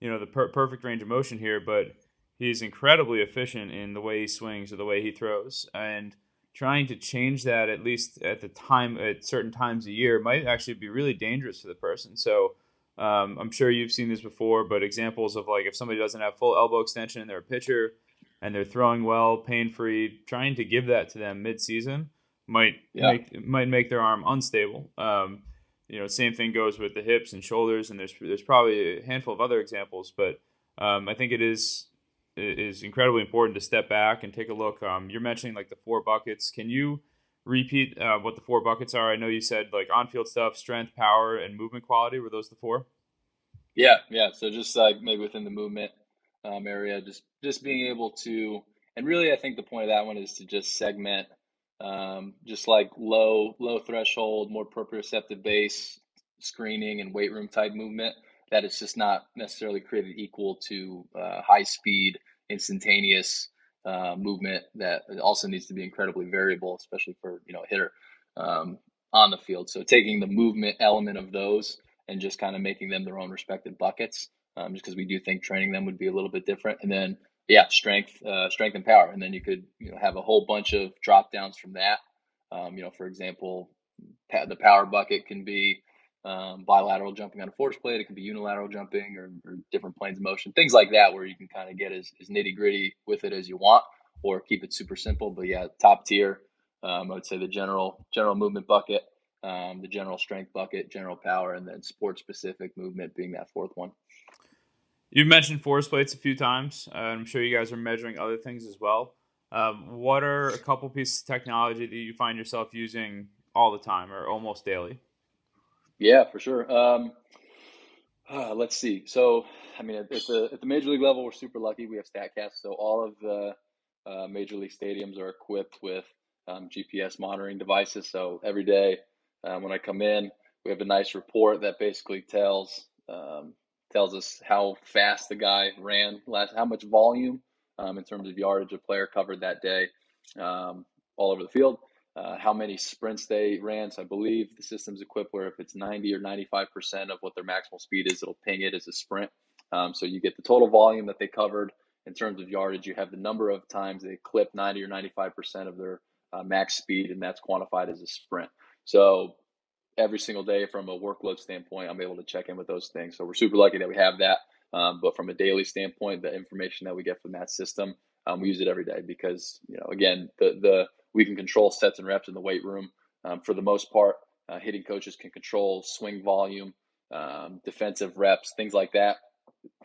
you know, the per- perfect range of motion here, but – he's incredibly efficient in the way he swings or the way he throws and trying to change that at least at the time at certain times a year might actually be really dangerous for the person so um, i'm sure you've seen this before but examples of like if somebody doesn't have full elbow extension and they're a pitcher and they're throwing well pain free trying to give that to them mid-season might yeah. make might make their arm unstable um, you know same thing goes with the hips and shoulders and there's there's probably a handful of other examples but um, I think it is is incredibly important to step back and take a look. Um, you're mentioning like the four buckets. Can you repeat uh, what the four buckets are? I know you said like on-field stuff, strength, power, and movement quality. Were those the four? Yeah, yeah. So just like maybe within the movement um, area, just just being able to, and really, I think the point of that one is to just segment, um, just like low low threshold, more proprioceptive base screening and weight room type movement that it's just not necessarily created equal to uh, high speed, instantaneous uh, movement that also needs to be incredibly variable, especially for you know a hitter um, on the field. So taking the movement element of those and just kind of making them their own respective buckets, um, just because we do think training them would be a little bit different, and then yeah, strength, uh, strength and power, and then you could you know have a whole bunch of drop downs from that. Um, you know, for example, the power bucket can be um, bilateral jumping on a force plate. It can be unilateral jumping or, or different planes of motion, things like that, where you can kind of get as, as nitty gritty with it as you want, or keep it super simple. But yeah, top tier. Um, I would say the general general movement bucket, um, the general strength bucket, general power, and then sport specific movement being that fourth one. You've mentioned force plates a few times. Uh, I'm sure you guys are measuring other things as well. Um, what are a couple pieces of technology that you find yourself using all the time or almost daily? Yeah, for sure. Um, uh, let's see. So, I mean, at, at, the at the major league level, we're super lucky. We have Statcast, so all of the uh, major league stadiums are equipped with um, GPS monitoring devices. So every day um, when I come in, we have a nice report that basically tells um, tells us how fast the guy ran last, how much volume um, in terms of yardage a player covered that day, um, all over the field. Uh, how many sprints they ran. So I believe the system's equipped where if it's 90 or 95% of what their maximal speed is, it'll ping it as a sprint. Um, so you get the total volume that they covered in terms of yardage. You have the number of times they clip 90 or 95% of their uh, max speed, and that's quantified as a sprint. So every single day from a workload standpoint, I'm able to check in with those things. So we're super lucky that we have that. Um, but from a daily standpoint, the information that we get from that system, um, we use it every day because you know again the the we can control sets and reps in the weight room um, for the most part. Uh, hitting coaches can control swing volume, um, defensive reps, things like that.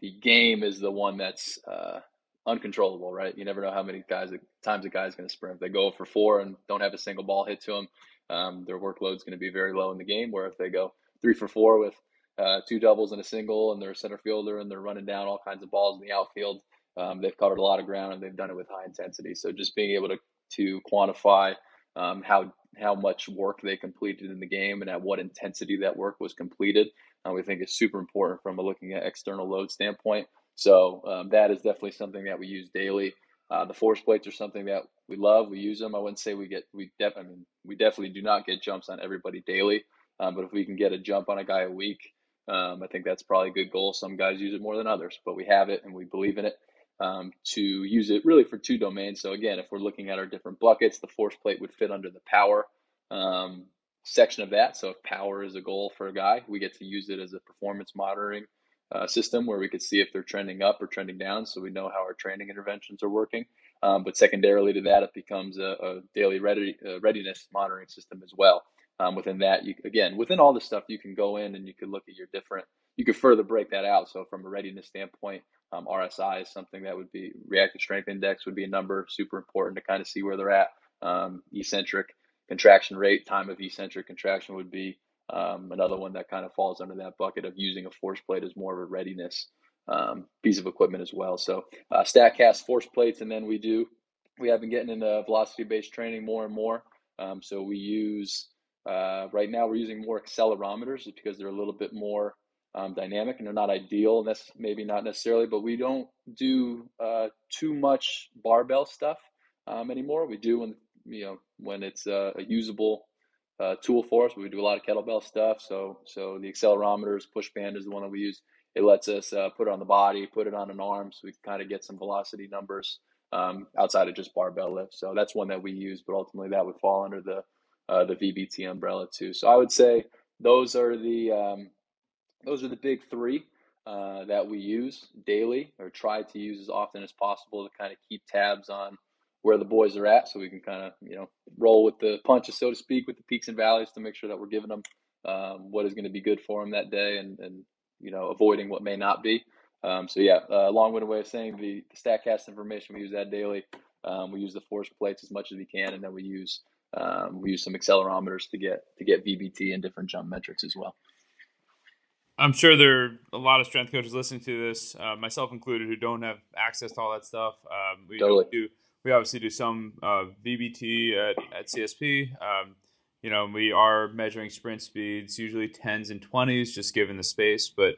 The game is the one that's uh, uncontrollable, right? You never know how many guys times a guy's going to sprint. If they go for four and don't have a single ball hit to them, um, their workload's going to be very low in the game. Where if they go three for four with uh, two doubles and a single, and they're a center fielder and they're running down all kinds of balls in the outfield, um, they've covered a lot of ground and they've done it with high intensity. So just being able to to quantify um, how how much work they completed in the game and at what intensity that work was completed. Uh, we think is super important from a looking at external load standpoint. So um, that is definitely something that we use daily. Uh, the force plates are something that we love. We use them. I wouldn't say we get we def- I mean we definitely do not get jumps on everybody daily, um, but if we can get a jump on a guy a week, um, I think that's probably a good goal. Some guys use it more than others, but we have it and we believe in it um, to use it really for two domains. So again, if we're looking at our different buckets, the force plate would fit under the power um, section of that. So if power is a goal for a guy, we get to use it as a performance monitoring uh, system where we could see if they're trending up or trending down, so we know how our training interventions are working. Um, but secondarily to that, it becomes a, a daily ready, uh, readiness monitoring system as well. Um, within that, you again within all the stuff, you can go in and you can look at your different. You could further break that out. So from a readiness standpoint, um, RSI is something that would be reactive strength index would be a number super important to kind of see where they're at. Um, eccentric contraction rate, time of eccentric contraction would be um, another one that kind of falls under that bucket of using a force plate as more of a readiness um, piece of equipment as well. So uh, Statcast force plates, and then we do we have been getting into velocity based training more and more. Um, so we use uh, right now we're using more accelerometers because they're a little bit more um, dynamic and they're not ideal. That's maybe not necessarily, but we don't do uh, too much barbell stuff um, anymore. We do when you know when it's uh, a usable uh, tool for us. We do a lot of kettlebell stuff. So so the accelerometers, push band is the one that we use. It lets us uh, put it on the body, put it on an arm, so we kind of get some velocity numbers um, outside of just barbell lift. So that's one that we use, but ultimately that would fall under the uh, the VBT umbrella too. So I would say those are the um, those are the big three uh, that we use daily or try to use as often as possible to kind of keep tabs on where the boys are at so we can kind of you know roll with the punches so to speak with the peaks and valleys to make sure that we're giving them um, what is going to be good for them that day and, and you know avoiding what may not be. Um, so yeah uh, long-winded way of saying the, the statcast information. We use that daily. Um, we use the force plates as much as we can and then we use um, we use some accelerometers to get to get vbt and different jump metrics as well I'm sure there are a lot of strength coaches listening to this, uh, myself included, who don't have access to all that stuff. Um, we totally. do. We obviously do some uh, VBT at, at CSP. Um, you know, we are measuring sprint speeds, usually tens and twenties, just given the space. But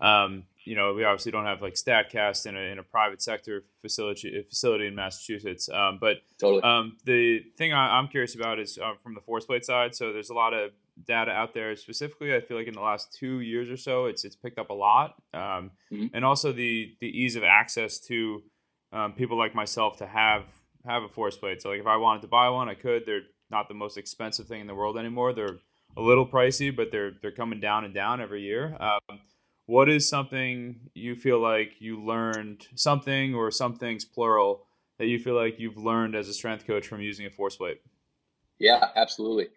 um, you know, we obviously don't have like Statcast in a, in a private sector facility facility in Massachusetts. Um, but totally. um, the thing I, am curious about is uh, from the force plate side. So there's a lot of data out there specifically i feel like in the last two years or so it's it's picked up a lot um, mm-hmm. and also the the ease of access to um, people like myself to have have a force plate. So like if I wanted to buy one, I could. They're not the most expensive thing in the world anymore. They're a little pricey, but they're they're coming down and down every year. Um, what is something you feel like you learned something or some things plural that you feel like you've learned as a strength coach from using a force plate? Yeah, absolutely.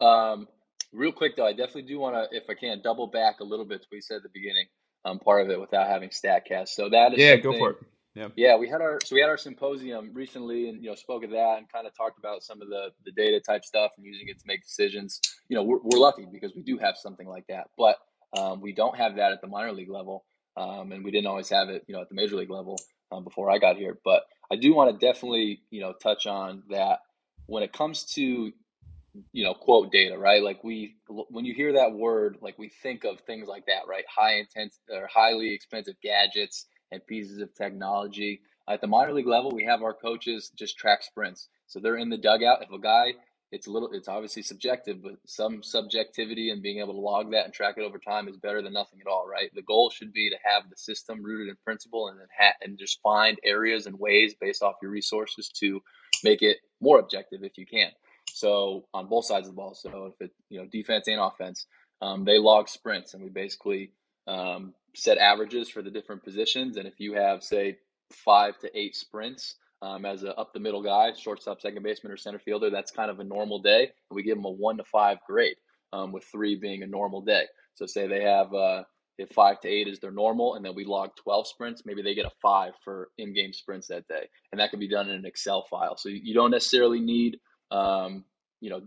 Um, real quick though, I definitely do want to, if I can, double back a little bit to what you said at the beginning. Um, part of it without having Statcast. So that is yeah, go for it. Yeah. yeah, we had our so we had our symposium recently, and you know spoke of that and kind of talked about some of the the data type stuff and using it to make decisions. You know, we're, we're lucky because we do have something like that, but um, we don't have that at the minor league level, um, and we didn't always have it, you know, at the major league level um, before I got here. But I do want to definitely, you know, touch on that when it comes to you know quote data right? Like we when you hear that word like we think of things like that right? High intense or highly expensive gadgets and pieces of technology. At the minor league level we have our coaches just track sprints. So they're in the dugout. If a guy it's a little it's obviously subjective but some subjectivity and being able to log that and track it over time is better than nothing at all right? The goal should be to have the system rooted in principle and then ha- and just find areas and ways based off your resources to make it more objective if you can so on both sides of the ball so if it you know defense and offense um, they log sprints and we basically um, set averages for the different positions and if you have say five to eight sprints um, as a up the middle guy, shortstop, second baseman, or center fielder. That's kind of a normal day. We give them a one to five grade, um, with three being a normal day. So say they have uh, if five to eight is their normal, and then we log twelve sprints, maybe they get a five for in-game sprints that day, and that can be done in an Excel file. So you don't necessarily need, um, you know,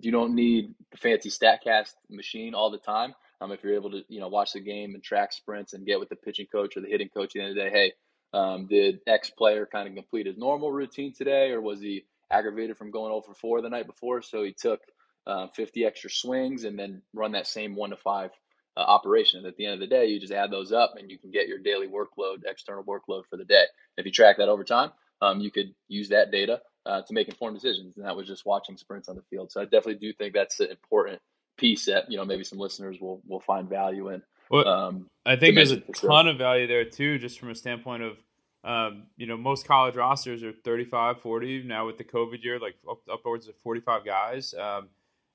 you don't need the fancy Statcast machine all the time. Um, if you're able to, you know, watch the game and track sprints and get with the pitching coach or the hitting coach at the end of the day, hey, um, did X player kind of complete his normal routine today, or was he aggravated from going over four the night before? So he took uh, 50 extra swings and then run that same one to five uh, operation. And at the end of the day, you just add those up and you can get your daily workload, external workload for the day. If you track that over time, um, you could use that data uh, to make informed decisions. And that was just watching sprints on the field. So I definitely do think that's an important piece that you know maybe some listeners will will find value in. Well, um, I think there's a ton of value there too, just from a standpoint of, um, you know, most college rosters are 35, 40 now with the COVID year, like up, upwards of 45 guys. Um,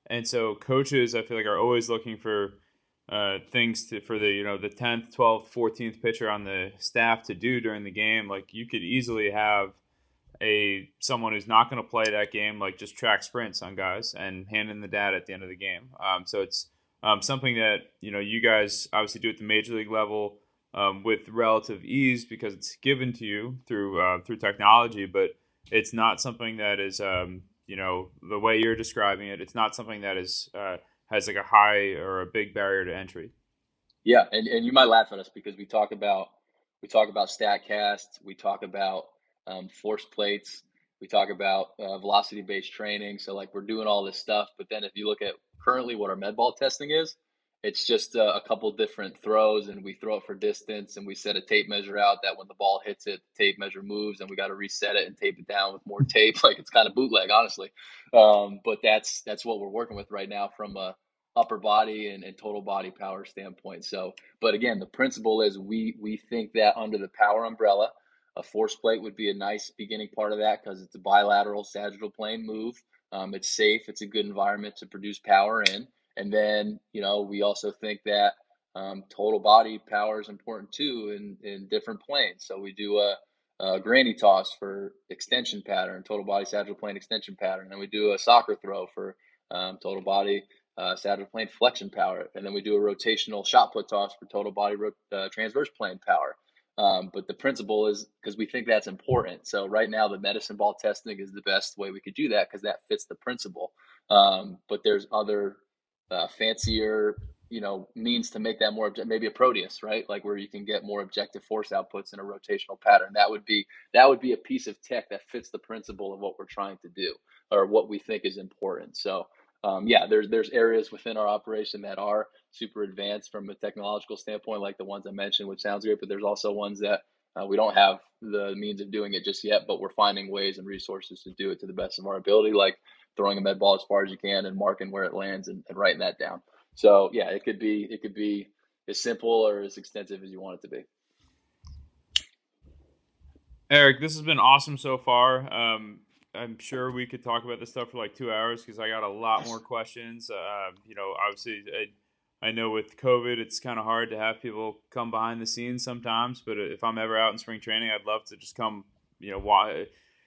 and so coaches, I feel like, are always looking for uh, things to, for the, you know, the 10th, 12th, 14th pitcher on the staff to do during the game. Like you could easily have a someone who's not going to play that game, like just track sprints on guys and hand in the data at the end of the game. Um, so it's, um, something that you know you guys obviously do at the major league level um, with relative ease because it's given to you through uh, through technology, but it's not something that is um, you know the way you're describing it. It's not something that is uh, has like a high or a big barrier to entry. Yeah, and, and you might laugh at us because we talk about we talk about Statcast, we talk about um, force plates, we talk about uh, velocity based training. So like we're doing all this stuff, but then if you look at currently what our med ball testing is. It's just a, a couple different throws, and we throw it for distance, and we set a tape measure out that when the ball hits it, the tape measure moves, and we got to reset it and tape it down with more tape. Like it's kind of bootleg, honestly. Um, but that's that's what we're working with right now from a upper body and, and, total body power standpoint. So, but again, the principle is we we think that under the power umbrella, a force plate would be a nice beginning part of that because it's a bilateral sagittal plane move. Um, it's safe. It's a good environment to produce power in. And then, you know, we also think that um, total body power is important too in, in different planes. So we do a, a granny toss for extension pattern, total body sagittal plane extension pattern. And we do a soccer throw for um, total body uh, sagittal plane flexion power. And then we do a rotational shot put toss for total body ro- uh, transverse plane power. Um, but the principle is because we think that's important. So right now, the medicine ball testing is the best way we could do that because that fits the principle. Um, but there's other uh, fancier, you know, means to make that more objective. Maybe a Proteus, right? Like where you can get more objective force outputs in a rotational pattern. That would be that would be a piece of tech that fits the principle of what we're trying to do or what we think is important. So um, yeah, there's there's areas within our operation that are super advanced from a technological standpoint, like the ones I mentioned, which sounds great. But there's also ones that uh, we don't have the means of doing it just yet, but we're finding ways and resources to do it to the best of our ability, like throwing a med ball as far as you can and marking where it lands and, and writing that down. So yeah, it could be it could be as simple or as extensive as you want it to be. Eric, this has been awesome so far. Um, I'm sure we could talk about this stuff for like two hours because I got a lot more questions. Uh, you know, obviously, I, I know with COVID, it's kind of hard to have people come behind the scenes sometimes. But if I'm ever out in spring training, I'd love to just come, you know, why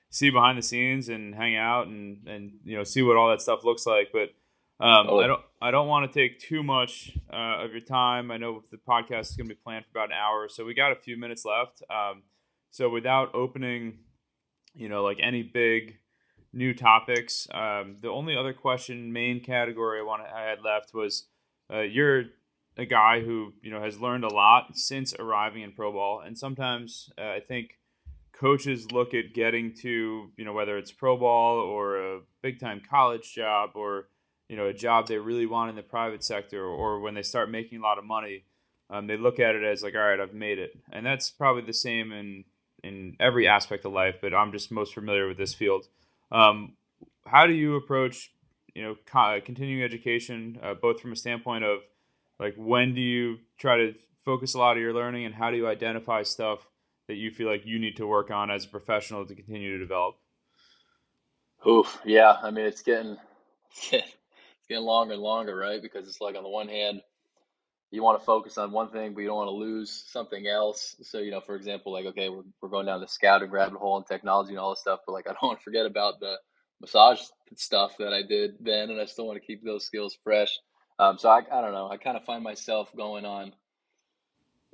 see behind the scenes and hang out and and you know see what all that stuff looks like. But um, oh. I don't I don't want to take too much uh, of your time. I know the podcast is going to be planned for about an hour, so we got a few minutes left. Um, so without opening, you know, like any big new topics, um, the only other question, main category I want I had left was uh, you're a guy who you know has learned a lot since arriving in pro ball, and sometimes uh, I think coaches look at getting to you know whether it's pro ball or a big time college job or you know a job they really want in the private sector or when they start making a lot of money um, they look at it as like all right i've made it. And that's probably the same in in every aspect of life, but I'm just most familiar with this field. Um, how do you approach, you know, co- continuing education, uh, both from a standpoint of like when do you try to focus a lot of your learning, and how do you identify stuff that you feel like you need to work on as a professional to continue to develop? Oof, yeah. I mean, it's getting it's getting longer and longer, right? Because it's like on the one hand, you want to focus on one thing, but you don't want to lose something else. So, you know, for example, like, okay, we're, we're going down the scouting rabbit hole and technology and all this stuff, but like, I don't want to forget about the massage stuff that I did then, and I still want to keep those skills fresh. Um, so I, I don't know. I kind of find myself going on,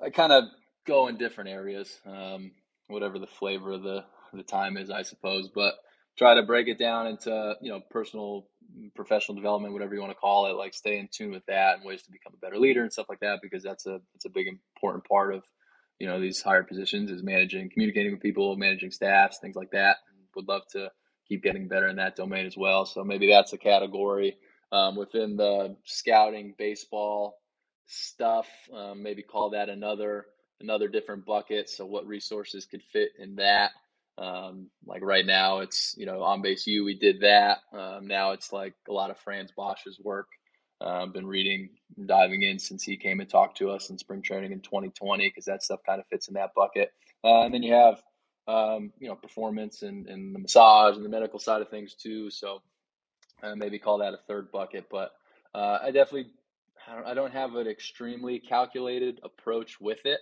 I kind of go in different areas, um, whatever the flavor of the, the time is, I suppose, but try to break it down into, you know, personal professional development, whatever you want to call it, like stay in tune with that and ways to become a better leader and stuff like that, because that's a it's a big important part of you know these higher positions is managing, communicating with people, managing staffs, things like that. Would love to keep getting better in that domain as well. So maybe that's a category um, within the scouting baseball stuff. Um, maybe call that another another different bucket. So what resources could fit in that? Um, like right now, it's you know on base U we did that. Um, now it's like a lot of Frans Bosch's work. Uh, been reading, diving in since he came and talked to us in spring training in 2020 because that stuff kind of fits in that bucket. Uh, and then you have um, you know performance and, and the massage and the medical side of things too. So uh, maybe call that a third bucket. But uh, I definitely I don't, I don't, have an extremely calculated approach with it.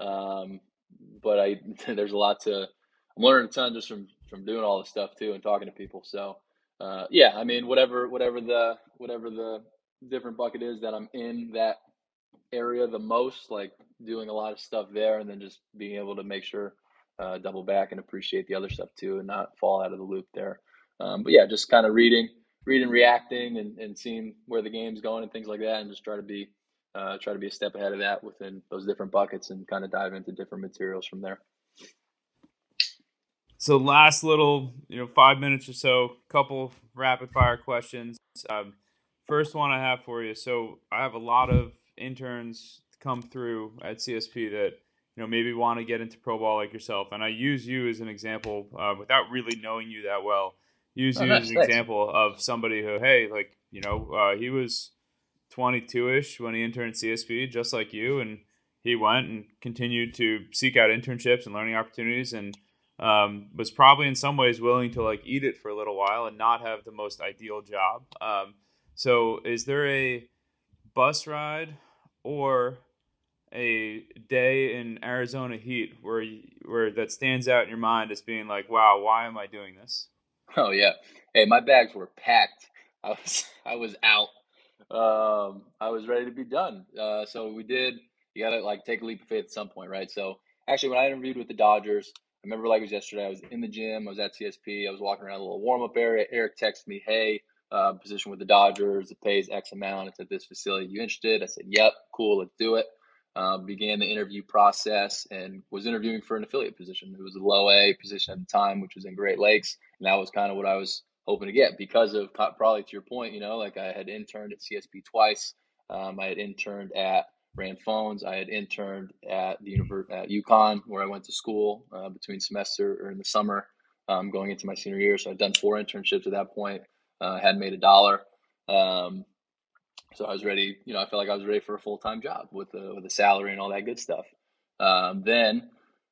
Um, but I there's a lot to I'm learning a ton just from from doing all this stuff too and talking to people. So uh, yeah, I mean whatever whatever the whatever the different bucket is that I'm in that area the most, like doing a lot of stuff there, and then just being able to make sure uh, double back and appreciate the other stuff too, and not fall out of the loop there. Um, but yeah, just kind of reading, reading, reacting, and, and seeing where the game's going and things like that, and just try to be uh, try to be a step ahead of that within those different buckets and kind of dive into different materials from there. So last little, you know, five minutes or so, couple rapid fire questions. Um, first one I have for you. So I have a lot of interns come through at CSP that you know maybe want to get into pro ball like yourself, and I use you as an example uh, without really knowing you that well. Use oh, you as an nice. example of somebody who, hey, like you know, uh, he was 22ish when he interned CSP, just like you, and he went and continued to seek out internships and learning opportunities and um, was probably in some ways willing to like eat it for a little while and not have the most ideal job. Um, so, is there a bus ride or a day in Arizona heat where you, where that stands out in your mind as being like, wow, why am I doing this? Oh yeah, hey, my bags were packed. I was I was out. Um, I was ready to be done. Uh, so we did. You gotta like take a leap of faith at some point, right? So actually, when I interviewed with the Dodgers, I remember like it was yesterday. I was in the gym. I was at CSP. I was walking around a little warm up area. Eric texted me, "Hey, uh, position with the Dodgers. It pays X amount. It's at this facility. You interested?" I said, "Yep, cool. Let's do it." Uh, began the interview process and was interviewing for an affiliate position. It was a low A position at the time, which was in Great Lakes, and that was kind of what I was hoping to get because of probably to your point. You know, like I had interned at CSP twice. Um, I had interned at Ranfone's. I had interned at the university at UConn where I went to school uh, between semester or in the summer, um, going into my senior year. So I'd done four internships at that point. Uh, hadn't made a dollar. Um, so I was ready. You know, I felt like I was ready for a full time job with a with a salary and all that good stuff. Um, then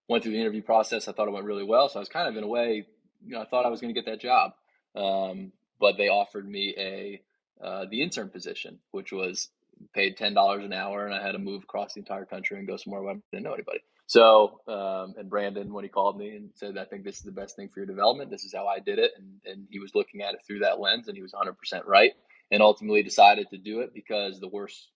went through the interview process. I thought it went really well. So I was kind of in a way, you know, I thought I was going to get that job. Um, but they offered me a uh, the intern position, which was paid ten dollars an hour, and I had to move across the entire country and go somewhere where I didn't know anybody. So, um, and Brandon, when he called me and said, "I think this is the best thing for your development. This is how I did it," and and he was looking at it through that lens, and he was 100 percent right, and ultimately decided to do it because the worst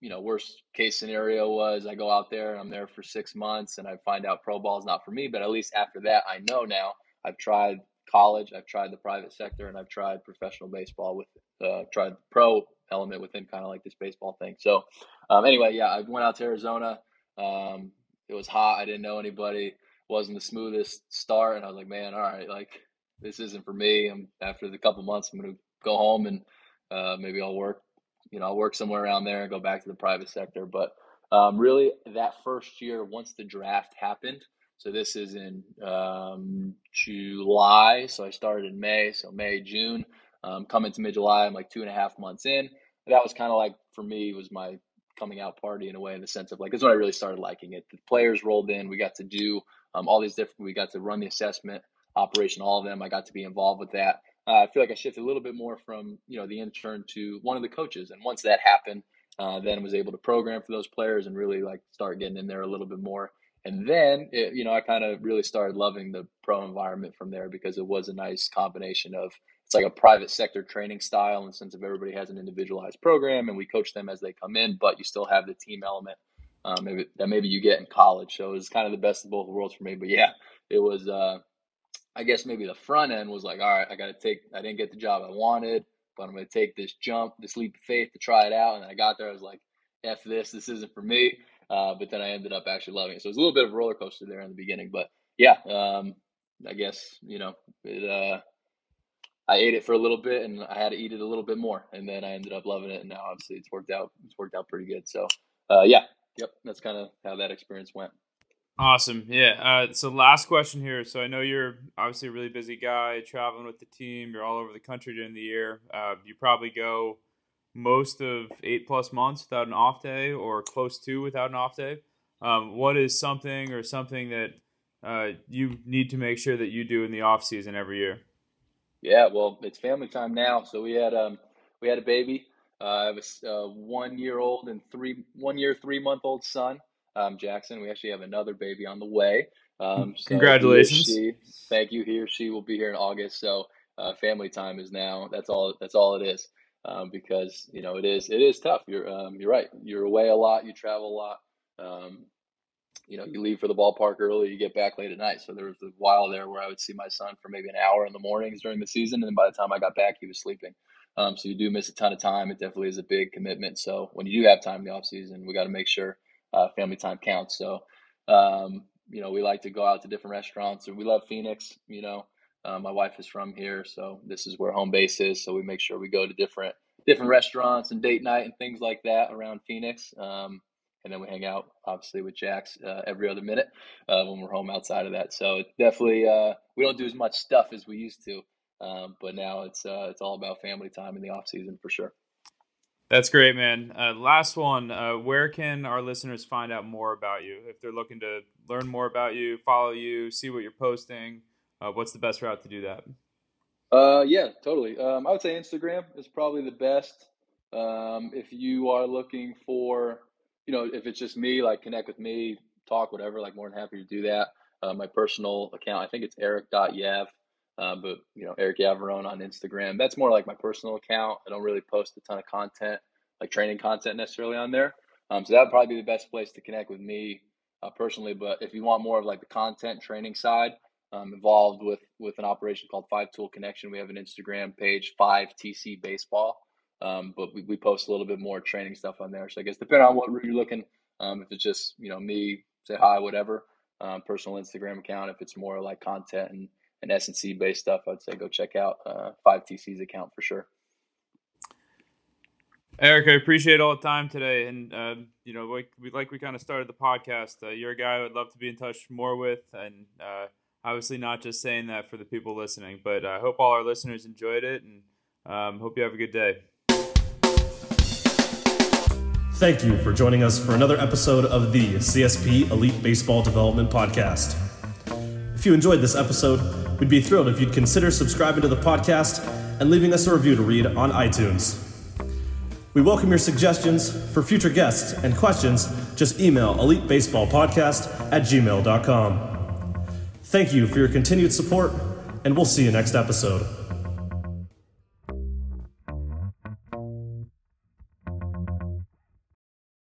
you know, worst case scenario was I go out there and I'm there for six months and I find out pro ball is not for me. But at least after that, I know now I've tried college, I've tried the private sector, and I've tried professional baseball with uh, tried the pro element within kind of like this baseball thing. So um, anyway, yeah, I went out to Arizona. Um, it was hot. I didn't know anybody. wasn't the smoothest start, and I was like, man, all right, like this isn't for me. I'm after the couple months, I'm gonna go home and uh, maybe I'll work you know, I'll work somewhere around there and go back to the private sector. But um, really, that first year, once the draft happened, so this is in um, July. So I started in May. So May, June, um, coming to mid July, I'm like two and a half months in. That was kind of like for me was my coming out party in a way, in the sense of like it's when I really started liking it. The players rolled in. We got to do um, all these different. We got to run the assessment operation, all of them. I got to be involved with that uh, I feel like I shifted a little bit more from you know the intern to one of the coaches, and once that happened, uh, then was able to program for those players and really like start getting in there a little bit more. And then it, you know I kind of really started loving the pro environment from there because it was a nice combination of it's like a private sector training style in the sense of everybody has an individualized program and we coach them as they come in, but you still have the team element um, maybe that maybe you get in college. So it was kind of the best of both worlds for me. But yeah, it was uh, I guess maybe the front end was like, all right, I got to take, I didn't get the job I wanted, but I'm going to take this jump, this leap of faith to try it out. And I got there, I was like, F this, this isn't for me. Uh, but then I ended up actually loving it. So it was a little bit of a roller coaster there in the beginning. But yeah, um, I guess, you know, it, uh, I ate it for a little bit and I had to eat it a little bit more. And then I ended up loving it. And now obviously it's worked out, it's worked out pretty good. So uh, yeah, yep, that's kind of how that experience went. Awesome. Yeah. Uh, so last question here. So I know you're obviously a really busy guy traveling with the team. You're all over the country during the year. Uh, you probably go most of eight plus months without an off day or close to without an off day. Um, what is something or something that uh, you need to make sure that you do in the off season every year? Yeah, well, it's family time now. So we had um we had a baby. Uh, I have a uh, one year old and three one year three month old son um, Jackson. We actually have another baby on the way. Um, so Congratulations! She, thank you. He or she will be here in August. So uh, family time is now. That's all. That's all it is. Um, because you know it is it is tough. You're um, you're right. You're away a lot. You travel a lot. Um, you know, you leave for the ballpark early, you get back late at night. So there was a while there where I would see my son for maybe an hour in the mornings during the season, and then by the time I got back, he was sleeping. Um, so you do miss a ton of time. It definitely is a big commitment. So when you do have time in the off season, we got to make sure uh, family time counts. So, um, you know, we like to go out to different restaurants, and we love Phoenix. You know, uh, my wife is from here, so this is where home base is. So we make sure we go to different different restaurants and date night and things like that around Phoenix. Um, and then we hang out, obviously, with Jax uh, every other minute uh, when we're home outside of that. So definitely, uh, we don't do as much stuff as we used to, um, but now it's uh, it's all about family time in the off season for sure. That's great, man. Uh, last one. Uh, where can our listeners find out more about you if they're looking to learn more about you, follow you, see what you're posting? Uh, what's the best route to do that? Uh, yeah, totally. Um, I would say Instagram is probably the best. Um, if you are looking for, you know, if it's just me, like connect with me, talk, whatever, like more than happy to do that. Uh, my personal account, I think it's eric.yav. Uh, but you know, Eric Yavarone on Instagram. That's more like my personal account. I don't really post a ton of content, like training content necessarily on there. Um, so that would probably be the best place to connect with me uh, personally. But if you want more of like the content training side, um, involved with with an operation called Five Tool Connection. We have an Instagram page, Five TC Baseball. Um, but we, we post a little bit more training stuff on there. So I guess depending on what route you're looking, um, if it's just you know me say hi, whatever, um, personal Instagram account. If it's more like content and and S and C based stuff, I'd say go check out uh, Five TC's account for sure. Eric, I appreciate all the time today, and uh, you know, like we like we kind of started the podcast. Uh, you're a guy I would love to be in touch more with, and uh, obviously not just saying that for the people listening, but I hope all our listeners enjoyed it, and um, hope you have a good day. Thank you for joining us for another episode of the CSP Elite Baseball Development Podcast. If you enjoyed this episode, we'd be thrilled if you'd consider subscribing to the podcast and leaving us a review to read on iTunes. We welcome your suggestions for future guests and questions. Just email elitebaseballpodcast at gmail.com. Thank you for your continued support, and we'll see you next episode.